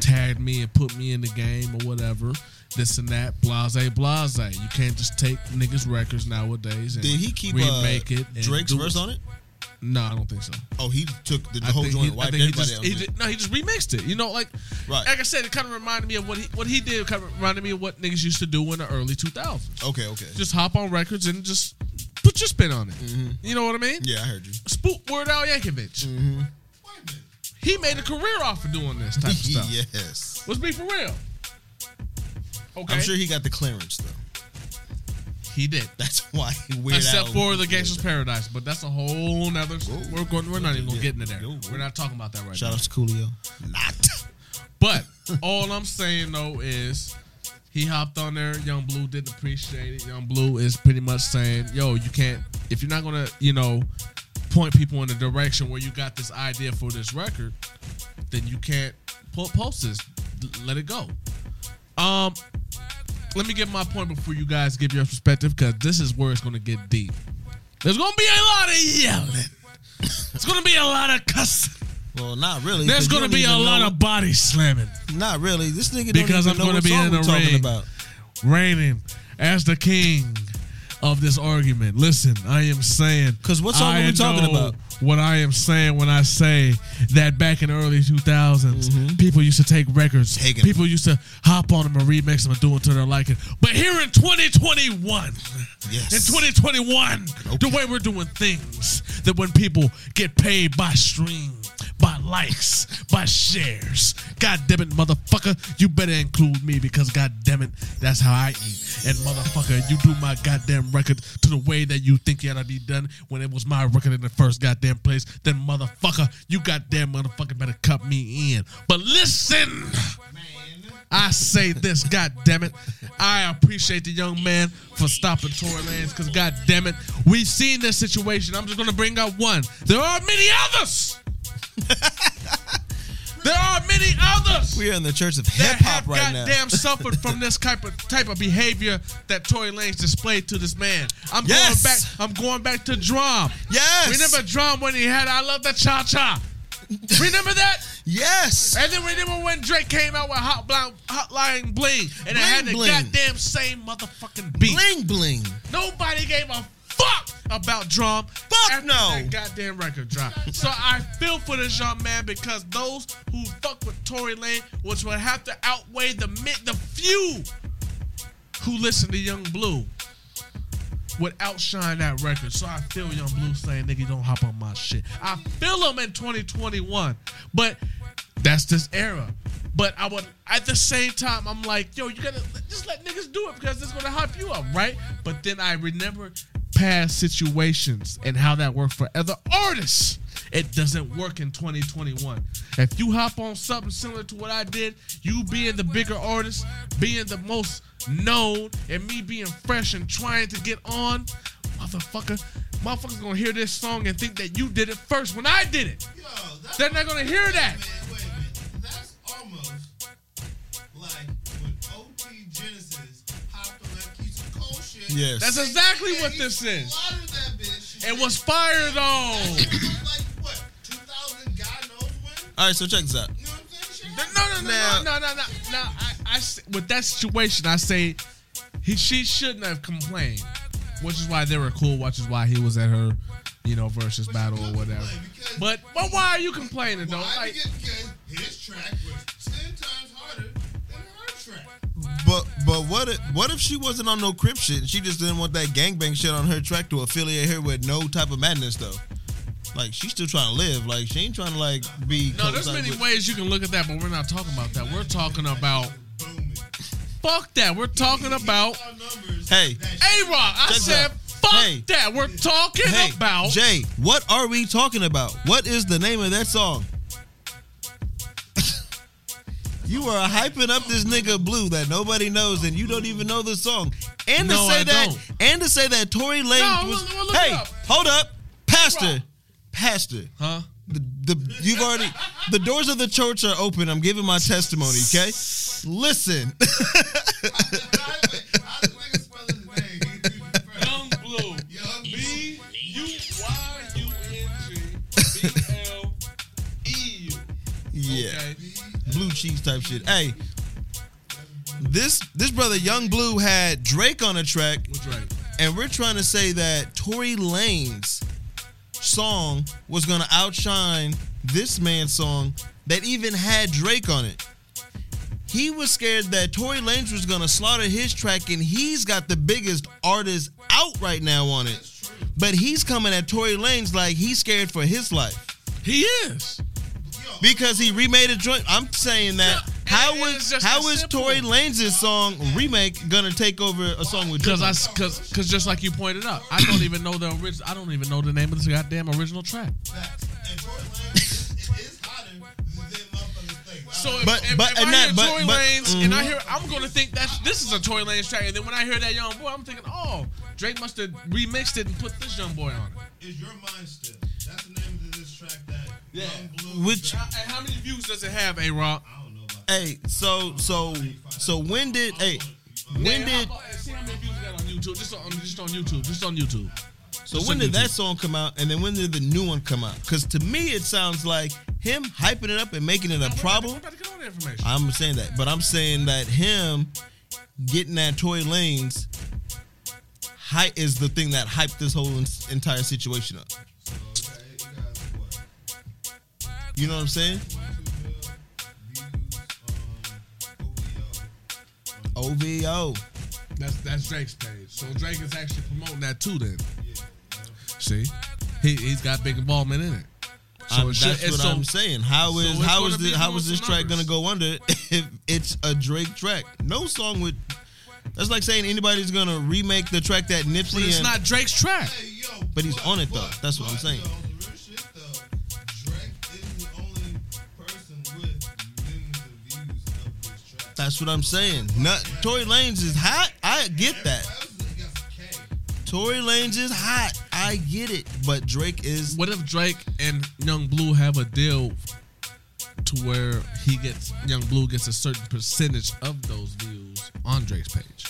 tag me and put me in the game or whatever." This and that, blase, blase. You can't just take niggas' records nowadays and Did he keep uh, remake it. and Drake's verse on it? No, I don't think so. Oh, he took the, the whole joint, he, wiped think he just, he did, no, he just remixed it. You know, like Right. like I said, it kind of reminded me of what he what he did. Kind of reminded me of what niggas used to do in the early 2000s. Okay, okay. Just hop on records and just put your spin on it. Mm-hmm. You know what I mean? yeah, I heard you. Spook Weird Al Yankovic. Mm-hmm. Minute. He made a career off of doing this type of stuff. yes. Let's be for real. Okay, I'm sure he got the clearance though. He did. That's why Weird Except Al- for the Gangster's Paradise, but that's a whole nother. We're going. We're not even gonna get into there. We're not talking about that right Shout now. out to Coolio. Not. But all I'm saying though is he hopped on there. Yung Bleu didn't appreciate it. Yung Bleu is pretty much saying, "Yo, you can't if you're not gonna, you know, point people in the direction where you got this idea for this record, then you can't po- post this. Let it go." Um, let me get my point before you guys give your perspective because this is where it's gonna get deep. There's gonna be a lot of yelling. It's gonna be a lot of cussing. Well, not really. There's gonna be a lot of body slamming. Not really. This nigga Because I'm gonna what be in the talking ring. about. reigning as the king of this argument. Listen, I am saying 'Cause what song I are we talking about? What I am saying when I say that back in the early 2000s, Mm-hmm. people used to take records, Taking people used to hop on them and remix them and do it to their liking. But here in 2021, Yes. in 2021, the way we're doing things, that when people get paid by stream, by likes, by shares. God damn it, motherfucker, you better include me because god damn it, that's how I eat. And motherfucker, you do my goddamn record to the way that you think it ought to be done when it was my record in the first goddamn place, then motherfucker, you goddamn motherfucker better cut me in. But listen. I say this, god damn it. I appreciate the young man for stopping Tory Lanez because god damn it, we've seen this situation. I'm just gonna bring up one. There are many others. there are many others We are in the church of hip hop right now. goddamn suffered from this type of type of behavior that Tory Lanez displayed to this man. I'm Yes. going back. I'm going back to Drum. Yes. Remember D.R.A.M. when he had "I Love the Cha Cha." Remember that? Yes. And then remember when Drake came out with Hot Blind, Hotline Bling, and it had the Bling Bling. goddamn same motherfucking beat. Bling bling. Nobody gave a fuck about Drum. Fuck no. Goddamn record drop. so I feel for this young man because those who fuck with Tory Lanez, which would have to outweigh the the few who listen to Yung Bleu, would outshine that record. So I feel Yung Bleu saying, "Nigga, don't hop on my shit." I feel him in 2021, but that's this era. But I would, at the same time, I'm like, yo, you gotta just let niggas do it because it's gonna hype you up, right? But then I remember past situations and how that worked for other artists. It doesn't work in 2021. If you hop on something similar to what I did, you being the bigger artist, being the most known, and me being fresh and trying to get on, motherfucker, motherfuckers gonna hear this song and think that you did it first when I did it. Yo, They're not gonna hear that. Yes. That's exactly And what this is. that bitch. It was fired though. It was like what? 2000 God knows when. All right, so check this out. You know what I'm saying? No, no, no, Now- no, no, no, no. Now, I, I s- with that situation, I say he, she shouldn't have complained, which is why they were cool. Which is why he was at her, you know, versus battle or whatever. But, but why are you complaining though? Like, because, because his track But but what if what if she wasn't on no crip shit? and She just didn't want that gangbang shit on her track to affiliate her with no type of madness though. Like she's still trying to live. Like she ain't trying to like be. no, there's many with- ways you can look at that, but we're not talking about that. We're talking about fuck that. We're talking about Hey. A Rock. I Check said out. fuck Hey. that. We're talking Hey, about Jay, what are we talking about? What is the name of that song? You are hyping up this nigga Bleu that nobody knows, and you don't even know the song. And to No, say I that, don't. and to say that Tory Lanez No, was. We'll, we'll hey, up. hold up, Pastor, Pastor. huh? The, the you've already the doors of the church are open. I'm giving my testimony. Okay, listen. cheese type shit. Hey, this this brother Yung Bleu had Drake on a track, right? and we're trying to say that Tory Lanez song was gonna outshine this man's song that even had Drake on it. He was scared that Tory Lanez was gonna slaughter his track, and he's got the biggest artist out right now on it. But he's coming at Tory Lanez like he's scared for his life He is. Because he remade a joint. I'm saying that Yeah, how and it's is just how that is simple. Tory Lanez song remake gonna take over a song with Because Drake? I, because, because just like you pointed out, I don't even know the original. I don't even know the name of this goddamn original track. Facts. And Tory Lanez is, is hotter than motherfuckers think. So if, But- if, but- if and I that- hear but- Tory but- Lanez and I mm-hmm. hear, I'm gonna think that this is a Tory Lanez track, and then when I hear that young boy, I'm thinking, oh, Drake must have remixed it and put this young boy on it. is your mind still? That's the name Yeah. Which- And how many views does it have, A Rock? I don't know about. hey, so so so when did hey when did see how many views it got on YouTube? Just on just on YouTube. Just on YouTube. so Just when on did that song come out and then when did the new one come out? Because to me it sounds like him hyping it up and making it a problem. about to get all the information. I'm saying that, but I'm saying that him getting that Tory Lanez hype is the thing that hyped this whole entire situation up. You know what I'm saying? 22 mil views on OVO. That's that's Drake's page. So Drake is actually promoting that too. Then Yeah, you know. see, he he's got big involvement in it. So it should- that's what so- I'm saying. How so is it's how is this, how this some track gonna go under if it's a Drake track? No song would. That's like saying anybody's gonna remake the track that Nipsey But it's and not Drake's track. Hey, yo, But he's on it, though. but- That's what I'm saying. yo, That's what I'm saying. Not, Tory Lanez is hot. I get that. Everybody else is. Tory Lanez is hot. I get it. But Drake is. What if Drake and Yung Bleu have a deal to where he gets Yung Bleu gets a certain percentage of those views on Drake's page?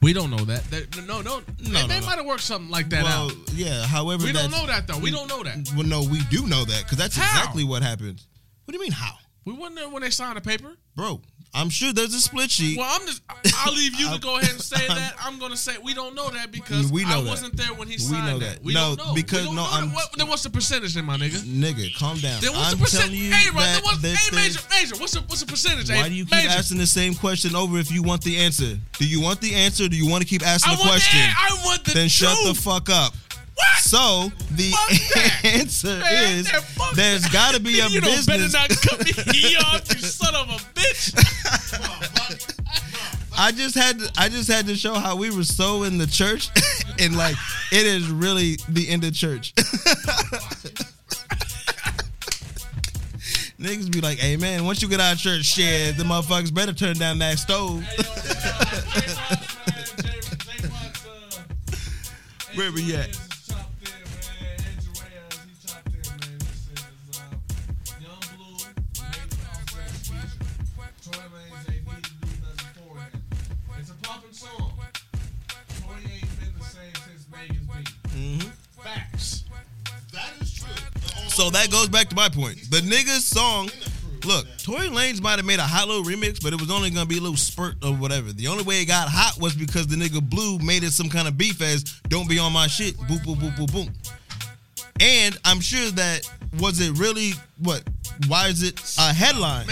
We don't know that. They- no, no, No, They, no, they no. might have worked something like that well, out. yeah. However, We don't know that though. We don't know that. Well, no, we do know that because that's How? exactly what happened. What do you mean how, We wasn't there when they signed the paper. bro? I'm sure there's a split sheet. Well, I'm just. I'll leave you to go ahead and say that. I'm gonna say we don't know that because We know I that. wasn't there when he We signed know that. that. We No, don't know because- we don't no, know I'm- that. What, then what's the percentage, then, my nigga? Nigga, calm down. Then what's I'm the percentage? Hey, right, that, what's, hey, there's- major, major. What's the what's the percentage? Why do you keep major? asking the same question over if you want the answer? Do you want the answer? Do you want to keep asking I the question? The, I want the then shut the fuck up. What? So the answer Man, is that there's got to be a you don't better not cut me off, you son of a bitch. I just had to, I just had to show how we were so in the church, and like it is really the end of church. Niggas be like, "Hey man, once you get out of church, shit, the motherfuckers better turn down that stove." Uh, Where we at? So that goes back to my point. The nigga's song. Look, Tory Lanez might have made a hot little remix, but it was only gonna be a little spurt or whatever. The only way it got hot was because the nigga Bleu made it some kind of beef as "Don't be on my shit." Boom, boom, boom, boom, boom. And I'm sure that was it really what? Why is it a headline?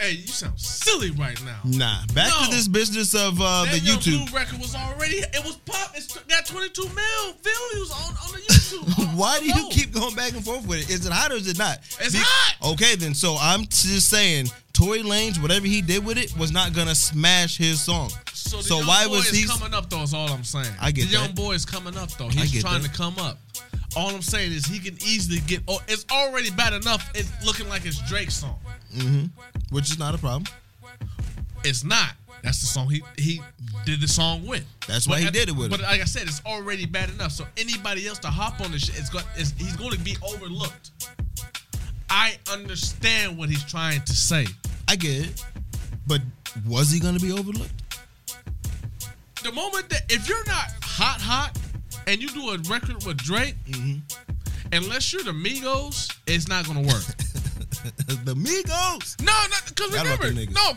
Hey, you sound silly right now. Nah. Back No. to this business of uh, the Young YouTube. Blue record was already it was pop. It's got 22 mil views on on the YouTube. Why do you keep going back and forth with it? Is it hot or is it not? It's hot. Okay, then. So I'm just saying, Tory Lanez, whatever he did with it, was not gonna smash his song. So, the So why boy was he? coming up though? Is all I'm saying. I get the young that. boy is coming up though. He's trying that. to come up. All I'm saying is he can easily get. Oh, it's already bad enough. It's looking like it's Drake's song. Mm-hmm. Which is not a problem. It's not. That's the song he he did the song with. That's why he at- did it with But him. like I said, it's already bad enough. So anybody else to hop on this shit, it's got. It's, he's going to be overlooked. I understand what he's trying to say. I get it. But was he gonna be overlooked? The moment that if you're not hot hot and you do a record with Drake, Mm-hmm. unless you're the Migos, it's not gonna work. the Migos. no, not because remember, no,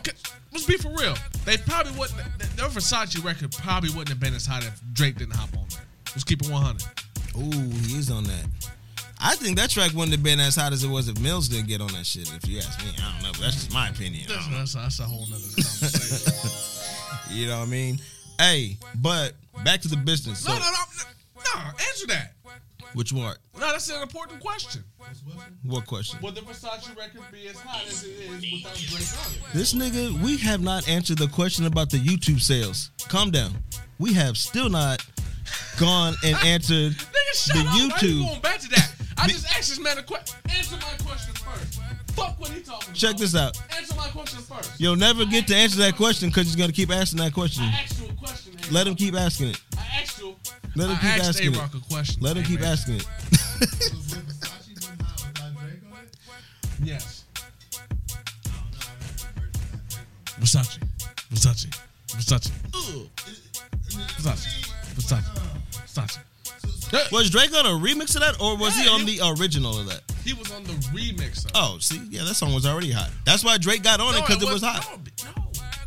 let's be for real. They probably wouldn't. Their Versace record probably wouldn't have been as hot if Drake didn't hop on there. Let's keep it 100. Ooh, he is on that. I think that track wouldn't have been as hot as it was if Mills didn't get on that shit. If you ask me, I don't know. But that's just my opinion. That's, that's, that's a whole nother conversation. You know what I mean? Hey, but back to the business. No, no, no, no. Answer that. which one? No, that's an important question. What question? Would the Versace record be as hot as it is without Drake on it? This nigga, we have not answered the question about the YouTube sales. Calm down. We have still not gone and answered Nigga, shut the up. Why you YouTube. going back to that? I just asked this man a question. Answer my question first. Fuck what he talking about. Check this out. Answer my question first. You'll never get to answer that question because he's gonna keep asking that question. I asked you a question. Let him keep asking it. I asked you. Let him I keep asked asking it. A-Rock a question. Let him keep asking it. Was Versace been hot without Drake on it? Yes. No, I haven't heard that Drake on it. Versace. Versace. Versace. Versace. Versace. Versace. Was Drake on a remix of that, or was he on he- the original of that? He was on the remix of. Oh, see, yeah, that song was already hot. That's why Drake got on it because it was hot. No, b-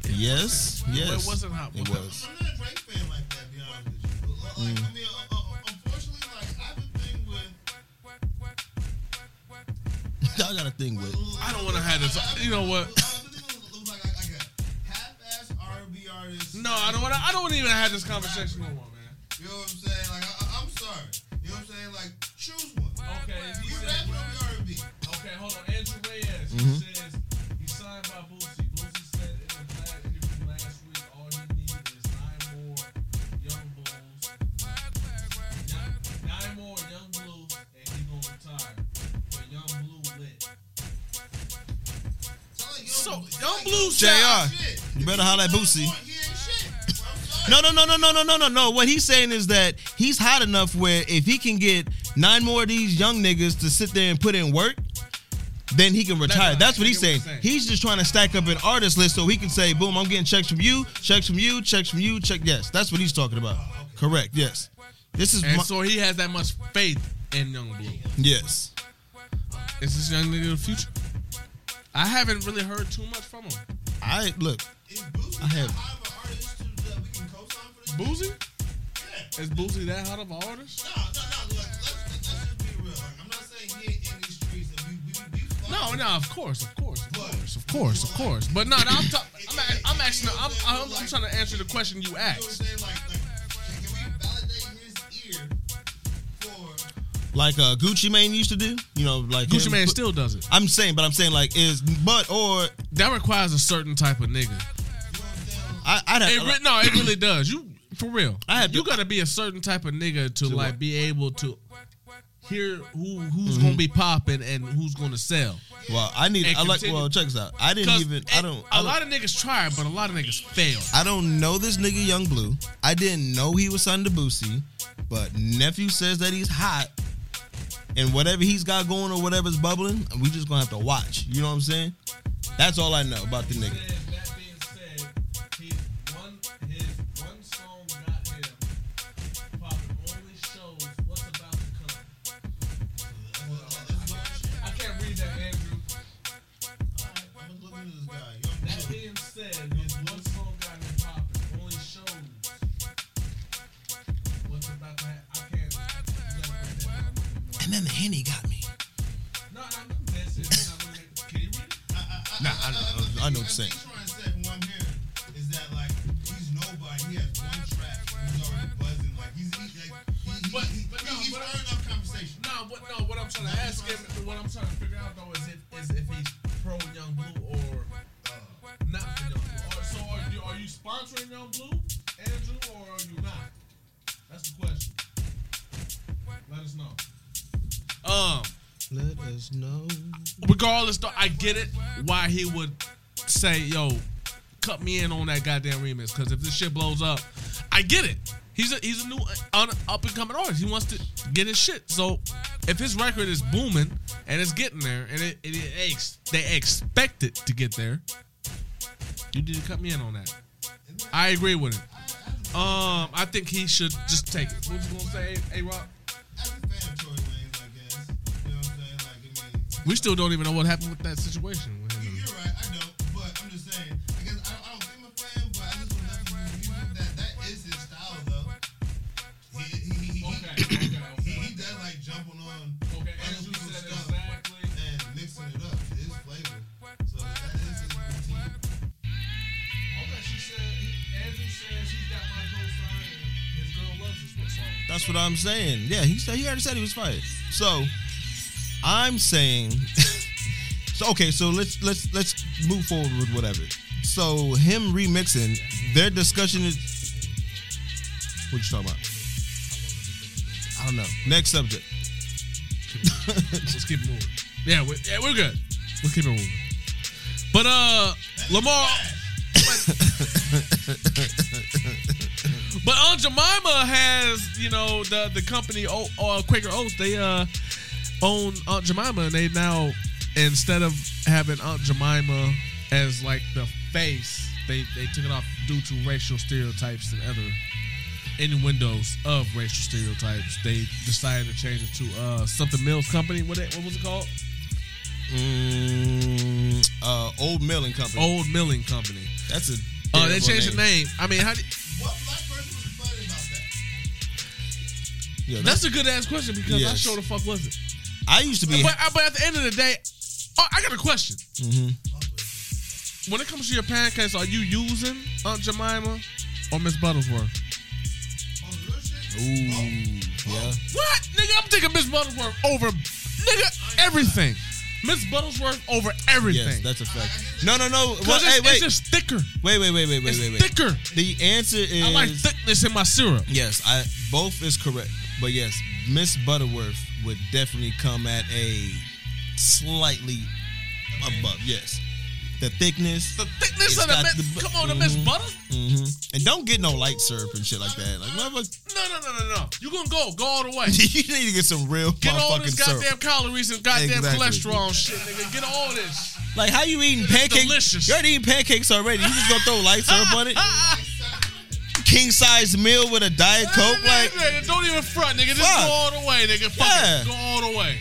no. Yes, yes, it wasn't hot. It was. I'm not a Drake fan like that, to be honest with you. Like, I mean, uh, uh, unfortunately, like, I have a thing with. Y'all got a thing with. I don't want to have this. You know what? The thing was- was like, like a half-ass R&B artist. No, I don't want to. I don't even have this conversation no more, man. You know what I'm saying? Like, I, I- I'm sorry. You know what I'm saying? Like, choose one. Okay, if he You said- rap Blue- JR. You better holler at Boosie. not on, he ain't shit. I'm sorry. No, no, no, no, no, no, no, no, no. What he's saying is that he's hot enough where if he can get nine more of these young niggas to sit there and put in work, then he can retire. right. That's what he's saying. saying. He's just trying to stack up an artist list so he can say, boom, I'm getting checks from you, checks from you, checks from you, check. Yes, that's what he's talking about. Correct. Yes. This is And my, so he has that much faith in Yung Bleu. yes. Is this young nigga the future? I haven't really heard too much from him. I look. Is I have- that high of an artist to, that we can co-sign for this? Boosie? Yeah. Is Boosie that hot of an artist? No, no, no. Look, let's, let's just be real. I'm not saying he ain't in these streets and we we we. we No, no, of course, of course, of course, of course, of course. But no, no I'm, ta- I'm, a- I'm actually, I'm, I'm, I'm trying to answer the question you You know what I'm asked. Like uh, Gucci Mane used to do. You know, like Gucci him Mane still does it. I'm saying, but I'm saying like is but or That requires a certain type of nigga. You know what I'm saying? I I'd have, It re- no, it really does. You for real. I had you gotta be a certain type of nigga to, To like what? be able to hear who who's Mm-hmm. gonna be popping and who's gonna sell. well I need And I like well check this out. I didn't even I don't A I don't, lot of niggas try, but a lot of niggas fail. I don't know this nigga Yung Bleu. I didn't know he was signed to Boosie, but nephew says that he's hot. And whatever he's got going or whatever's bubbling, we just gonna have to watch. You know what I'm saying? That's all I know about the nigga. Get it why he would say, "Yo, cut me in on that goddamn remix." Because if this shit blows up, I get it. He's a he's a new uh, up and coming artist. He wants to get his shit. So if his record is booming and it's getting there, and it, it, it ex- they expect it to get there, you need to cut me in on that. I agree with it. Um, I think he should just take it. What you gonna say, A Rock? We still don't even know what happened with that situation with you- him. you're right. I don't. But I'm just saying. I guess I, I don't think I'm a fan, but I just want to do with that. That is his style, though. He he he, he, Okay, he, okay, he, okay. he does like jumping on Okay, other people's stuff exactly. and mixing it up to flavor. So that is his routine. Okay, she said, Andrew says he's got my co-sign his girl loves this song. That's what I'm saying. Yeah, he said he already said he was fired. So I'm saying So okay, so let's let's let's move forward with whatever. So him remixing, their discussion is what you talking about? I don't know. Next subject. Let's keep it moving. Yeah, we're, yeah, we're good. Let's keep it moving. But uh, Lamar. But Aunt Jemima has, you know, the the company O- uh, Quaker Oats. They uh own Aunt Jemima, and they now instead of having Aunt Jemima as like the face, they they took it off due to racial stereotypes and other innuendos of racial stereotypes. They decided to change it to uh something Mills Company. What it, what was it called? Mm, uh, old milling company. Old Milling Company. That's a. Oh, they terrible changed the name. I mean, how? Do, What black person was funny about that? Yeah, that's a good ass question because I Yes. sure the fuck wasn't. I used to be. But, but at the end of the day, oh, I got a question. Mhm. When it comes to your pancakes, are you using Aunt Jemima or Miss Butterworth? On the real shit? Ooh, yeah. What? Nigga, I'm taking Miss Butterworth over nigga everything. Miss Butterworth over everything. Yes, that's a fact. No, no, no. Well, hey, wait, it's just thicker. wait, wait, wait, wait, wait, It's wait, wait. thicker. The answer is I like thickness in my syrup. yes. I both is correct, but yes, Miss Butterworth would definitely come at a slightly above. Yes, the thickness. The thickness of the, Miss, bu- come on, the Miss Mhm. Butter. hmm And don't get no light syrup and shit like that. Like, motherfucker, No, no, no, no, no. You gonna go, go all the way. you need to get some real Get all this syrup. goddamn calories and goddamn Exactly. cholesterol shit, nigga. Get all this. Like, how you eating pancakes? delicious. You already eating pancakes already. You just gonna throw light syrup on it? King size meal with a diet coke? Like, nigga, don't even front, nigga. Just Fuck. go all the way, nigga. Fuck Yeah. it. Go all the way.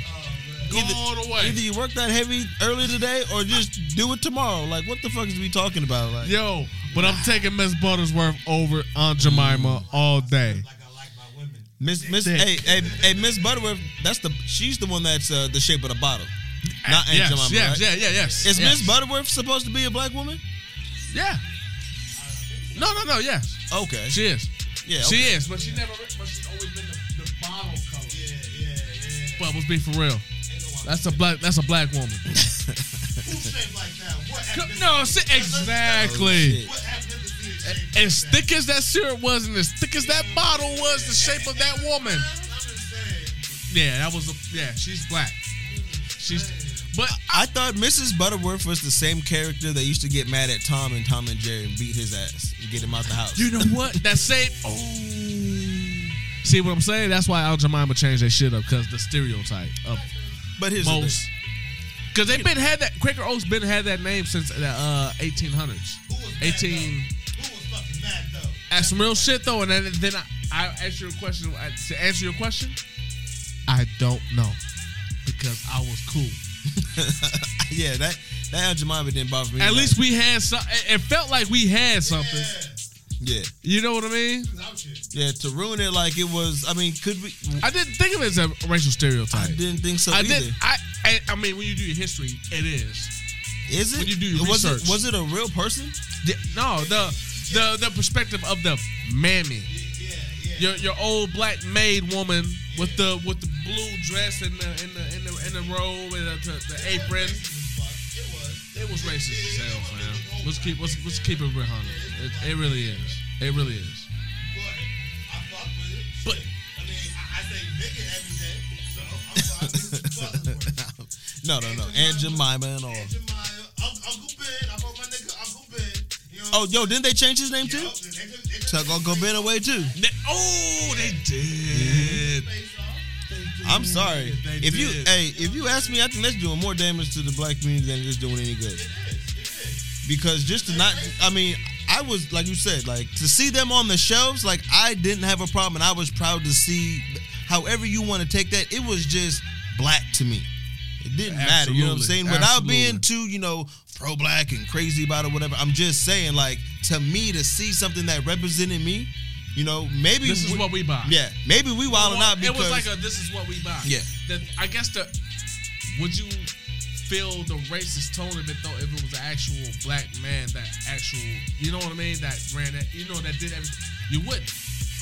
Go Either- all the way. either you work that heavy early today or just do it tomorrow. Like, what the fuck is we talking about? Like, Yo, but I'm taking Miss Buttersworth over Aunt Jemima all day. Like I like my women. Miss Miss hey hey hey Miss Butterworth, that's the she's the one that's uh, the shape of the bottle. Not Aunt yes, Jemima, yes, right? yeah, yeah, yes. Is yes. Miss Butterworth supposed to be a black woman? Yeah. No, no, no. Yeah, Okay. she is. yeah. She okay. is, but she never. But she's always been the, the bottle color. Yeah, yeah, yeah. Bubbles be for real. Ain't no one- That's a black. That's a black woman. Shaped like that? What ethnicity? no, see, exactly. What ethnicity As that? thick as that syrup was, and as thick as that bottle was, the shape of that woman. I'm just saying. Yeah, that was a. Yeah, she's black. She's. But I thought Mrs. Butterworth was the same character that used to get mad at Tom and Tom and Jerry and beat his ass and get him out the house. You know what? That same. Oh. See what I'm saying? That's why Aunt Jemima changed that shit up because the stereotype of but here's the most. Because they've been had that Quaker Oats been had that name since the uh, 1800s. Who was 18. though? Who was fucking mad though? That's some real shit though. And then, then I, I ask you a question. I- To answer your question, I don't know because I was cool. yeah, that that Aunt Jemima didn't bother me. At like- least we had some. It it felt like we had something. Yeah, yeah, You know what I mean? he was out here. yeah. To ruin it like it was. I mean, could we? I didn't think of it as a racial stereotype. I didn't think so I either. did. I, I. I mean, when you do your history, it is. Is it? when you do your was research. it was it a real person? The- no, the the the perspective of the mammy, Yeah, yeah. your your old black maid woman with the with the blue dress and the in the in the in the robe and the, the, the apron. It was. It was racist as hell, fam. Let's keep let's, let's keep it real, honey. It, it really is. It really is. But I fuck with it. But- I mean, I, I say nigga every day, so I'm fucking fucking with it. No, no, no. Aunt Jemima and all. Aunt Jemima, Un- Uncle Ben. I fuck my nigga Uncle Ben. You know Oh, yo, didn't they change his name I'm too? saying? They took- they took Took Uncle Ben away too. Oh, they did. I'm sorry. If you hey, if you ask me, I think that's doing more damage to the black community than it is doing any good. It is. It is. Because just to not, I mean, I was like you said, like to see them on the shelves, like I didn't have a problem, and I was proud to see. However you want to take that, it was just black to me. It didn't matter, you know what I'm Absolutely. saying? Without Absolutely. being too, you know, pro black and crazy about it, whatever. I'm just saying, like to me, to see something that represented me, you know, maybe This is we- what we buy. Yeah, maybe we wilding out it because It was like a this is what we buy. Yeah. The, I guess the would you feel the racist tone of it though if it was an actual black man that actual you know what I mean that ran that you know that did everything you wouldn't.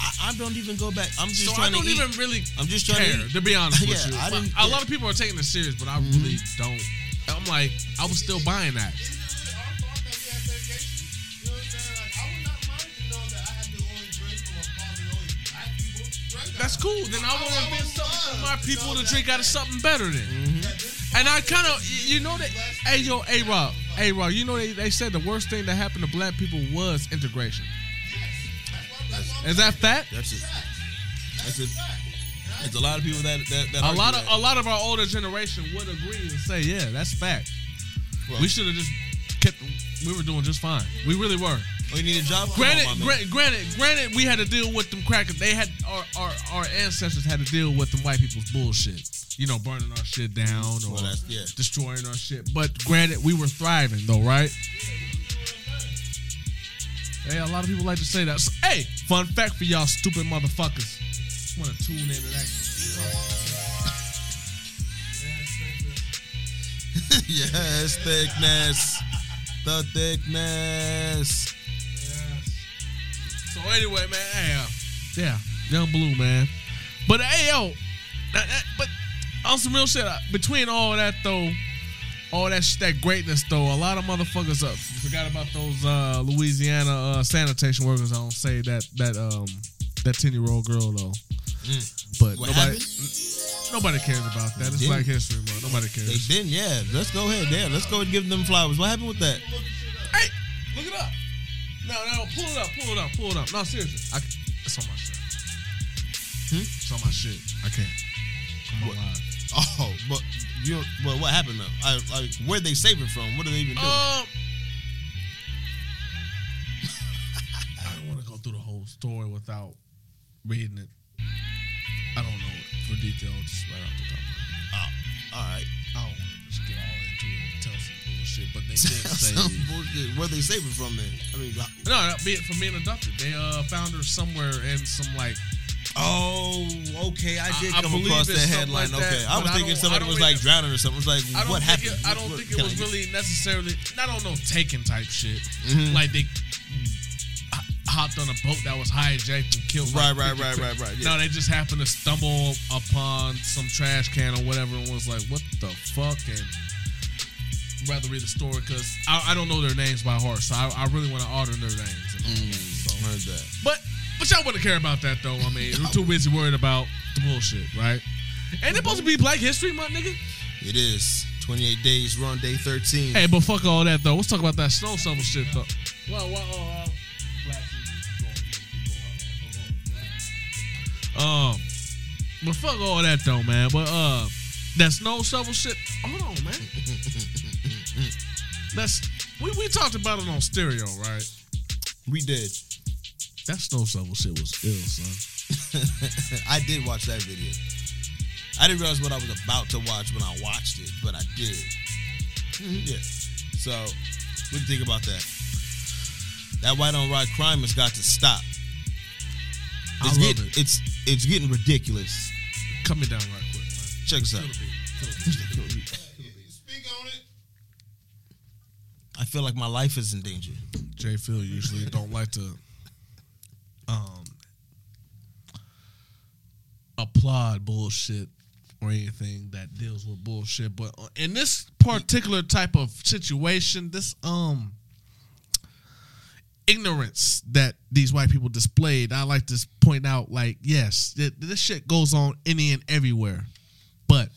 I, I don't even go back. I'm just So I trying don't to eat. even really I'm just trying care to eat. to be honest with Yeah, you. I didn't- a yeah. lot of people are taking this serious, but I mm-hmm. really don't. I'm like I was still buying that. That's cool. Then I I- would I have been something for my people to drink out of something better than. That this And I kind of, you know that, hey yo, A Rob, A Rob, you know they, they said the worst thing that happened to black people was integration. Is that fact? That's it. That's it. There's a lot of people that that, that A lot of that. a lot of our older generation would agree and say, yeah, that's fact. Well, We should have just kept. We were doing just fine. We really were. Oh, you need a job? Granted, on, gra- granted, granted, we had to deal with them crackers. They had our, our our ancestors had to deal with them white people's bullshit. You know, burning our shit down or Well, yeah. destroying our shit. But granted, we were thriving though, right? Hey, a lot of people like to say that. So, hey, fun fact for y'all stupid motherfuckers. Want to tune in to that. yes, thickness. The thickness. So anyway, man, hey, uh, yeah, Yung Bleu man. But hey, yo, that, that, but on some real shit. uh, Between all that though, all that sh- that greatness though, a lot of motherfuckers up forgot about those uh, Louisiana uh, sanitation workers. I don't say that that um that ten year old girl though. But What nobody, happened? Nobody cares about that. It's didn't. Black History Month. Nobody They cares. didn't. Yeah. Let's go ahead. Yeah. Let's go and give them flowers. What happened with that? Hey, look it up. No, no, pull it up, pull it up, pull it up. No, seriously, I, it's on my shit. Hmm? It's on my shit. I can't. I'm on live. Oh, but you. Well, what happened though? I, like, where'd they save it from? What do they even do? Um, I don't want to go through the whole story without reading it. I don't know it for details just right off the top of my head. oh, all right. I don't bullshit, but they did say. Some bullshit. Where they save it from? Then I mean, like- No, no, be it from being adopted. They uh found her somewhere in some like oh, okay. I did I- I come believe across it's that headline. like that, okay, I was I thinking don't- somebody was like drowning or something. It was like, I don't what think happened? It, I don't what- think it was I get- really necessarily. I don't know taken type shit. Mhm. Like they hopped on a boat that was hijacked and killed. like Right, right, right, right, right, yeah. No, they just happened to stumble upon some trash can or whatever and was like, "What the fuck?" And rather read the story because I, I don't know their names by heart, so I, I really want to order their names. And all that, so. Heard that. But but y'all wouldn't care about that though. I mean, we're too busy worried about the bullshit, right? Ain't it supposed to be Black History Month, nigga? It is 28 days. We're on day 13. Hey, but fuck all that though. Let's talk about that snow shovel shit though. Well, well, uh, Um, but fuck all that though, man. But uh, that snow shovel shit. Hold on, man. That's we we talked about it on stereo, right? We did. That snow shovel shit was ill, son. I did watch that video. I didn't realize what I was about to watch when I watched it, but I did. Mm-hmm. Yeah. So, what do you think about that? That white on white crime has got to stop. I It's love getting, it. It's it's getting ridiculous. Cut me down right quick, man. Check this out. Kill the beat. Kill the beat. Speak on it. I feel like my life is in danger. J Phil usually don't like to um applaud bullshit or anything that deals with bullshit. But in this particular type of situation, this um ignorance that these white people displayed, I like to point out like, yes, th- this shit goes on any and everywhere. But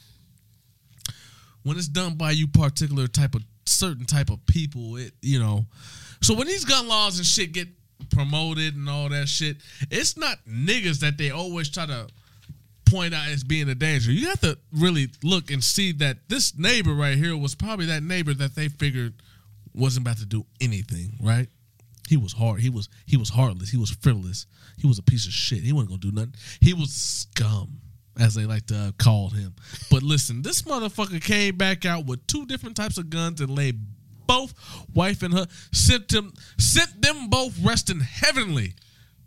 when it's done by you particular type of certain type of people, it you know. So when these gun laws and shit get promoted and all that shit, it's not niggas that they always try to point out as being a danger. You have to really look and see that this neighbor right here was probably that neighbor that they figured wasn't about to do anything, right? He was hard. He was he was heartless. He was frivolous. He was a piece of shit. He wasn't gonna do nothing. He was scum, as they like to uh, call him. But listen, this motherfucker came back out with two different types of guns and laid both wife and her sent them sent them both resting heavenly,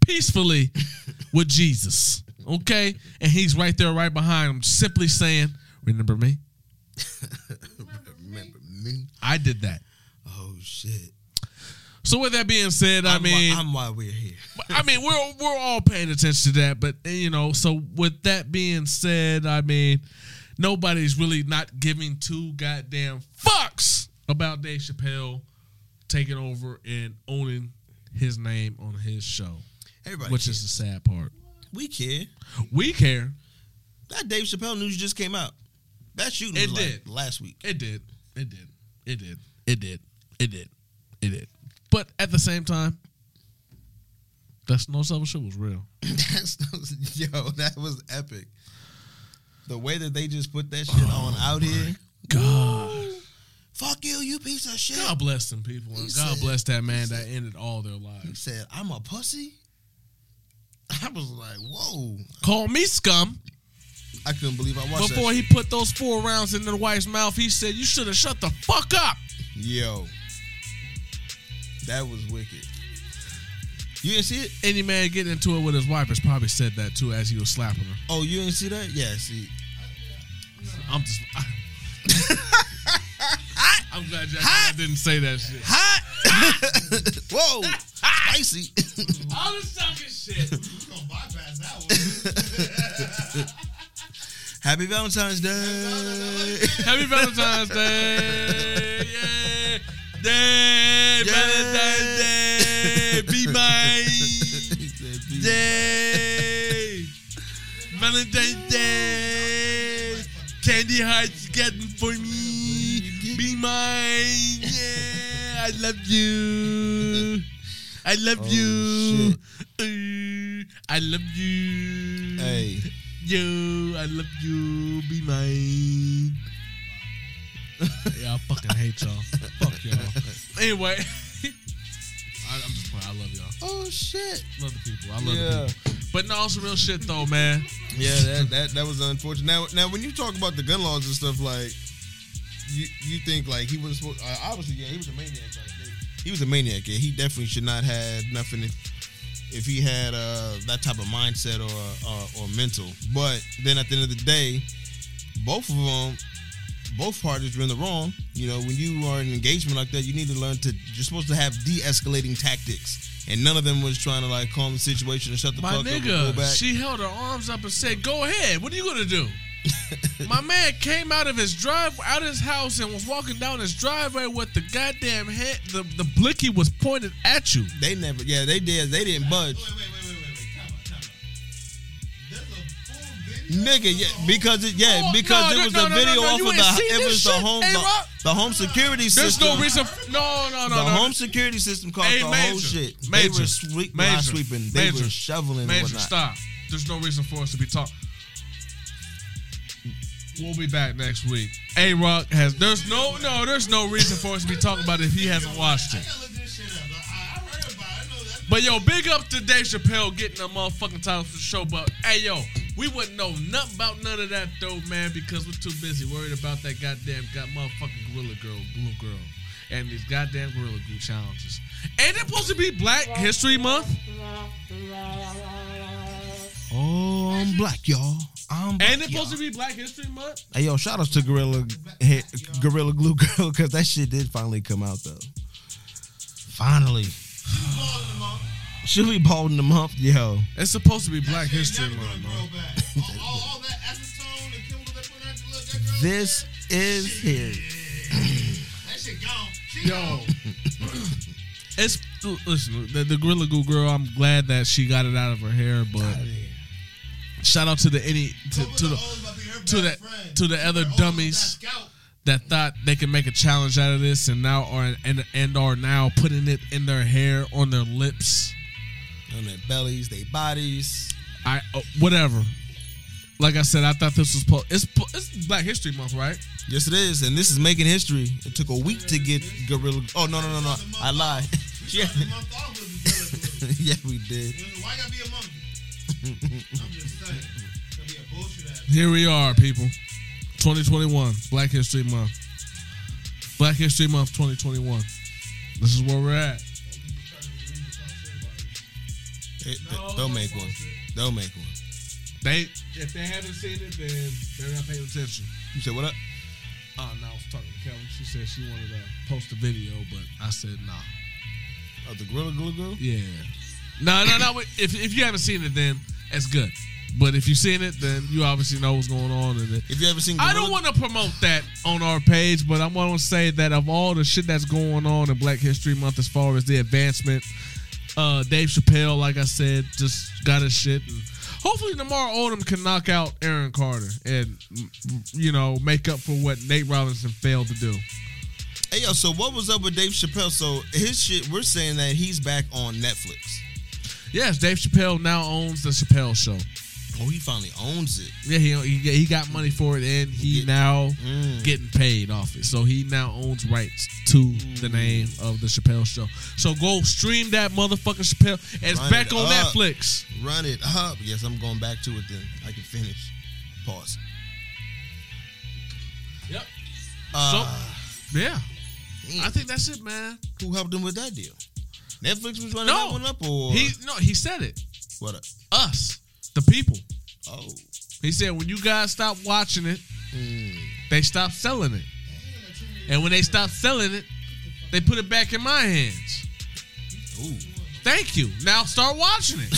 peacefully with Jesus. Okay, and he's right there, right behind him, simply saying, "Remember me? Remember me? I did that." Oh shit! So with that being said, I I'm why- mean, I'm why we're here. I mean, we're we're all paying attention to that, but eh, you know, so with that being said, I mean, nobody's really not giving two goddamn fucks about Dave Chappelle taking over and owning his name on his show, Everybody, which cares. is the sad part. we care. We care. That Dave Chappelle news just came out. That shooting It was like did. last week. It did. It did. It did. It did. It did. It did. But at the same time, that snow shovel shit was real. That's yo, that was epic. The way that they just put that shit on oh out here. God. Fuck you, you piece of shit. God bless them people. And He God said- bless that man that ended all their lives. He said, "I'm a pussy." I was like, "Whoa!" Call me scum. I couldn't believe I watched that. Before he put those four rounds into the wife's mouth, he said, You should have shut the fuck up. Yo, that was wicked. You didn't see it? Any man getting into it with his wife has probably said that too as he was slapping her. Oh, you didn't see that? Yeah. See, I'm just. I, am glad Jack I didn't say that shit. hot. Whoa, spicy. All this talking shit. Gonna bypass that one. Happy Valentine's Day. Happy Valentine's Day. Yeah. Day, yeah. Valentine's Day, be my day. Valentine's Day, candy hearts getting for me. Be mine, yeah. I love you. I love oh, you. Uh, I love you. Hey. Yo, I love you. Be mine yeah, I fucking hate y'all. Fuck y'all. Anyway, I, I'm just playing. I love y'all. oh shit. Love the people. I love Yeah. the people. But no, some real shit though, man. Yeah, that, that that was unfortunate. Now, now when you talk about the gun laws and stuff, like you you think like he was supposed. Uh, obviously, yeah, he was a maniac. Like he was a maniac. Yeah, he definitely should not have nothing if if he had uh, that type of mindset or uh, or mental. But then at the end of the day, both of them. Both parties were in the wrong. You know, when you are in an engagement like that, you need to learn to. You're supposed to have de-escalating tactics, and none of them was trying to like calm the situation and shut the My fuck up and pull nigga, back. she held her arms up and said, "Go ahead. What are you gonna do?" My man came out of his drive, out of his house, and was walking down his driveway with the goddamn head. The the blicky was pointed at you. They never, yeah, they did. They didn't budge, wait, wait, wait. Nigga. Yeah, because it, yeah, Oh, because no, it was no, a no, video off of the, it was the shit, home, the, the home security There's system. There's no reason. No, no, no, the no. home security system caused Hey, the Major, whole shit. they were sweep, Major, sweeping. They Major, were shoveling Major, stop. There's no reason for us to be talking. We'll be back next week. A Rock has. There's no, no. There's no reason for us to be talking about it if he hasn't watched it. gotta look this shit up. I, I heard about it. I know that. But yo, big up to Dave Chappelle getting a motherfucking title for the show. But hey, yo, we wouldn't know nothing about none of that though, man, because we're too busy worried about that goddamn got motherfucking Gorilla Girl, Blue Girl, and these goddamn Gorilla Glue challenges. Ain't it supposed to be Black History Month? Oh, I'm black, y'all. I'm black, Ain't it supposed y'all. to be Black History Month? Hey, yo, shout out to Gorilla He- Gorilla Glue Girl because that shit did finally come out though. Finally, Ball in the mouth. should we bald in the month, yo? It's supposed to be Black History Month, man. This is here. That shit gone. She Yo. gone. It's listen, the, the Gorilla Glue girl. I'm glad that she got it out of her hair, but shout out to the any to, What was to the old about being her to the to the other Her dummies that that thought they could make a challenge out of this and now are and and are now putting it in their hair on their lips. On their bellies, their bodies. I uh, whatever. Like I said, I thought this was po- it's po- it's Black History Month, right? Yes, it is, and this is making history. It took a week to get Gorilla. Oh no, no, no, no! I lied. Yeah, started the month off with the Gorilla Glue. yeah, we did. Why gotta be a monkey? I'm just saying. It's gonna be a bullshit ass. Here we are, people. 2021, Black History Month. Black History Month 2021. This is where we're at. They, will make one. They'll make one. They, if they haven't seen it, then they're not paying attention. You said what up? Oh, no, I was talking to Kelly. She said she wanted to post a video, but I said nah. Oh, the Gorilla Glue Girl. Yeah. No, no, no. If, if you haven't seen it, then it's good. But if you've seen it, then you obviously know what's going on in it. If you ever seen, I don't want to promote that on our page, but I want to say that of all the shit that's going on in Black History Month, as far as the advancement, uh, Dave Chappelle, like I said, just got his shit, and hopefully Lamar Odom can knock out Aaron Carter and mm, you know make up for what Nate Robinson failed to do. Hey yo, so what was up with Dave Chappelle? So his shit, we're saying that he's back on Netflix. Yes, Dave Chappelle now owns the Chappelle Show. Oh, he finally owns it. Yeah, he he, got money for it, and he Yeah. now Mm. getting paid off it. So he now owns rights to the name of the Chappelle Show. So go stream that motherfucking Chappelle. And it's Run back it on up. Netflix. Run it up. Yes, I'm going back to it then. I can finish. Pause. Yep. Uh, Yeah, damn. I think that's it, man. who helped him with that deal? Netflix was running No. that one up, or He no, he said it. what? Up? Us, the people. Oh, He said when you guys stop watching it, mm. they stop selling it. And when they stop selling it, they put it back in my hands. ooh. Thank you. Now start watching it.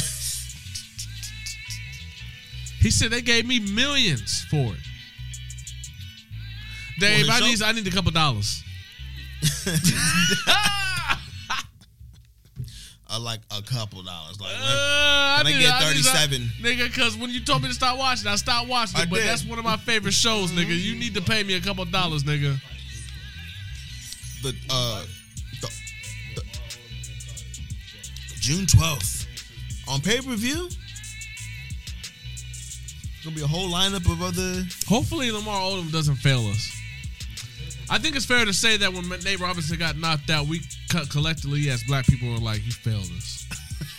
he said they gave me millions for it. Dave, I need I need a couple dollars. Uh, like a couple dollars. Like, Uh, Can I need- get 37? nigga, because when you told me to stop watching, I stopped watching it. I but did. that's one of my favorite shows, nigga. You need to pay me a couple dollars, nigga. but uh, June 12th. On pay per view? Gonna be a whole lineup of other. Hopefully Lamar Odom doesn't fail us. I think it's fair to say that when Nate Robinson got knocked out, we co- collectively as black people were like, "He failed us."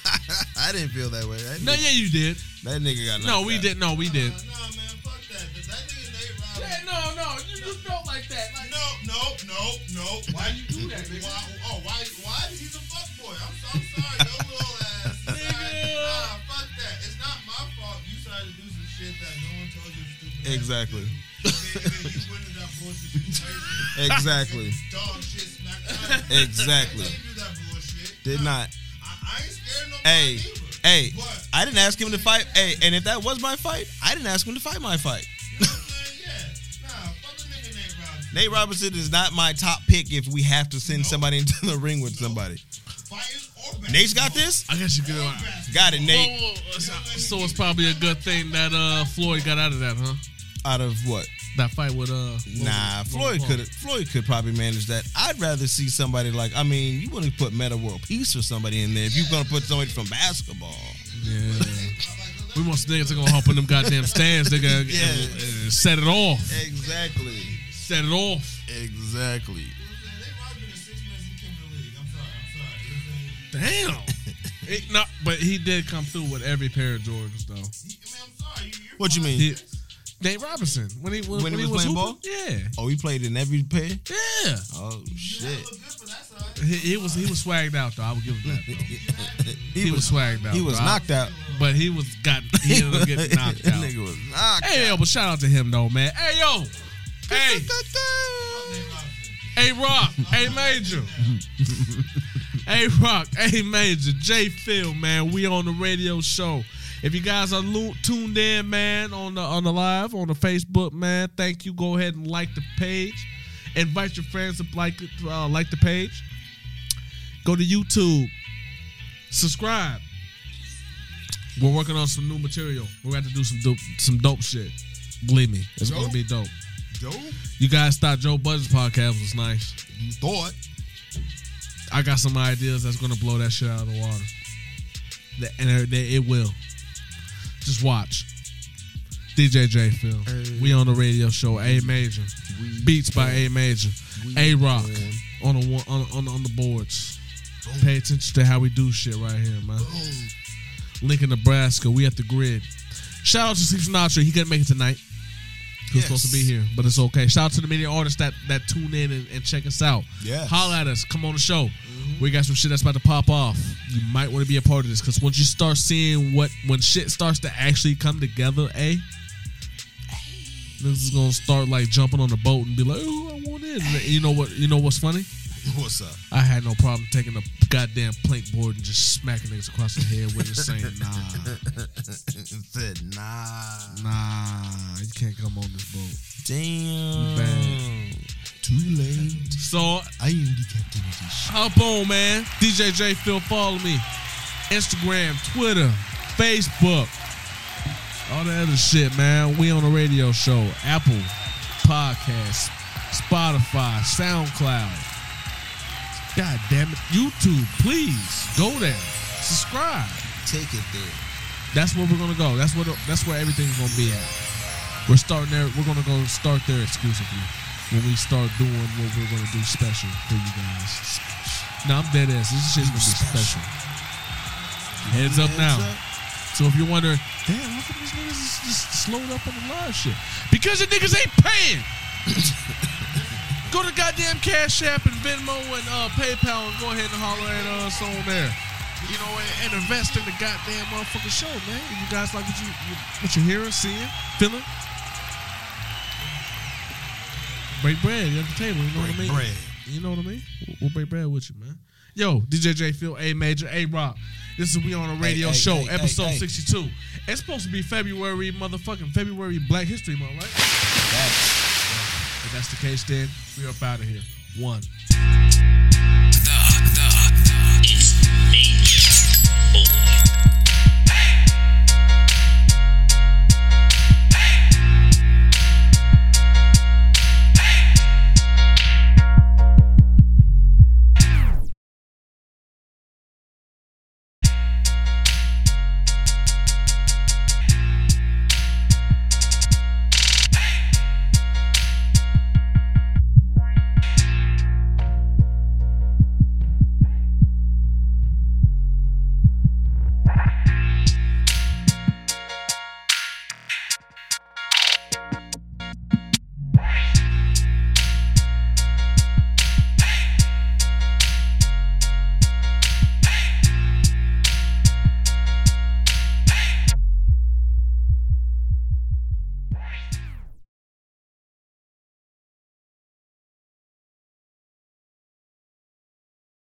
I didn't feel that way. That, No, nigga, yeah, you did. that nigga got knocked No, we out. did. No, we did. Nah, nah, man, fuck that. That, that nigga Nate Robinson. Yeah, no, no, you just felt like that. Like, No, no, no, no. Why you do that, nigga? Why, oh, why? Why? He's a fuckboy. I'm, I'm sorry, no little ass. Nigga. Nah, fuck that. It's not my fault. You started to do some shit that no one told you stupid. to Exactly. do. And then, and then you went into that bullshit situation. Exactly. Dog shit smacked out. Exactly. Didn't do that bullshit. Did Nah, not. I, I ain't scared of nobody Hey, hey, I didn't ask him to fight. Hey, and if that was my fight, I didn't ask him to fight my fight. you know what I'm saying? Yeah. Nah, fuck a nigga Nate Robinson. Is not my top pick if we have to send somebody into the ring with somebody. Fighting or basketball. Nate's got this? I guess you could. Or basketball. Got it, Nate. Well, well, so, so it's probably a good thing that uh Floyd got out of that, huh? Out of what? That fight with uh. Nah, Floyd Paul. could Floyd could probably manage that. I'd rather see somebody like I mean, you wouldn't put Metta World Peace or somebody in there if you're gonna put somebody from basketball. Yeah. We want some niggas that gonna hop in them goddamn stands. They gonna Yeah. uh, set it off. Exactly. Set it off. Exactly. Nate Robinson in six minutes, he came to the league. I'm sorry. I'm sorry. You know what I'm saying? Damn. It- no, but he did come through with every pair of Jordans though. He- I mean, I'm sorry. You, you're What you mean? He, Nate Robinson when he when, When he he was was playing hooping? Yeah, Oh, he played in every pair? yeah. Oh shit. look good for that side. He, he was he was swagged out though. I would give him that though. he, He was swagged out. he was though. Knocked out. but he was got he ended up getting knocked That out. nigga was knocked Hey yo, but shout out to him though, man. Hey yo, hey, hey Rock, hey Major, hey Rock, hey Major, J Phil, man. We on the radio show. If you guys are lo- tuned in, man, on the on the live on the Facebook, man, thank you. Go ahead and like the page. Invite your friends to like it, uh, like the page. Go to YouTube. Subscribe. We're working on some new material. We're going to do some dope, some dope shit. Believe me, it's going to be dope. Joe, You guys thought Joe Budden's podcast was nice. you thought. I got some ideas that's going to blow that shit out of the water. And it will. Just watch. DJ J Phil. Hey. We on the radio show. A Major. Beats by A Major. A Rock on the on, on on the boards. Pay attention to how we do shit right here, man. Lincoln, Nebraska. We at the grid. Shout out to Steve Sinatra. He couldn't make it tonight. He was Yes. supposed to be here, but it's okay. Shout out to the many artists that that tune in and, and check us out. Yes. Holla at us. Come on the show. We got some shit that's about to pop off. You might want to be a part of this because once you start seeing what when shit starts to actually come together, eh? Niggas is gonna start like jumping on the boat and be like, "Oh, I want in." And You know what? You know what's funny? What's up? I had no problem taking a goddamn plank board and just smacking niggas across the head with it, saying, "Nah, it said nah. nah, you can't come on this boat." Damn. Bad. Too late. So I am the captain of this ship. hop on, man. DJ J Phil, follow me. Instagram, Twitter, Facebook, all that other shit, man. We on the radio show, Apple Podcasts, Spotify, SoundCloud. God damn it, YouTube, please go there, subscribe. Take it there. That's where we're gonna go. That's what. That's where everything's gonna be at. We're starting there. We're gonna go start there exclusively when we start doing what we're gonna do special for you guys. No, I'm dead ass. This shit's gonna be special. Heads up now. So if you're wondering, damn, how come these niggas is just slowed up on the live shit? Because the niggas ain't paying. go to goddamn Cash App and Venmo and uh, PayPal and go ahead and holler at us on there. You know, and, and invest in the goddamn motherfucking show, man. You guys like what you what you're hearing, seeing, feeling? break bread at the table. You know break what I mean? Bread. You know what I mean? We'll, we'll break bread with you, man. Yo, DJ J Phil, A Major, A Rock. This is We on a Radio hey, Show, hey, episode hey, 62. It's supposed to be February, motherfucking February Black History Month, right? That's, if that's the case, then we up out of here. One. The, the, the, it's Major Boy.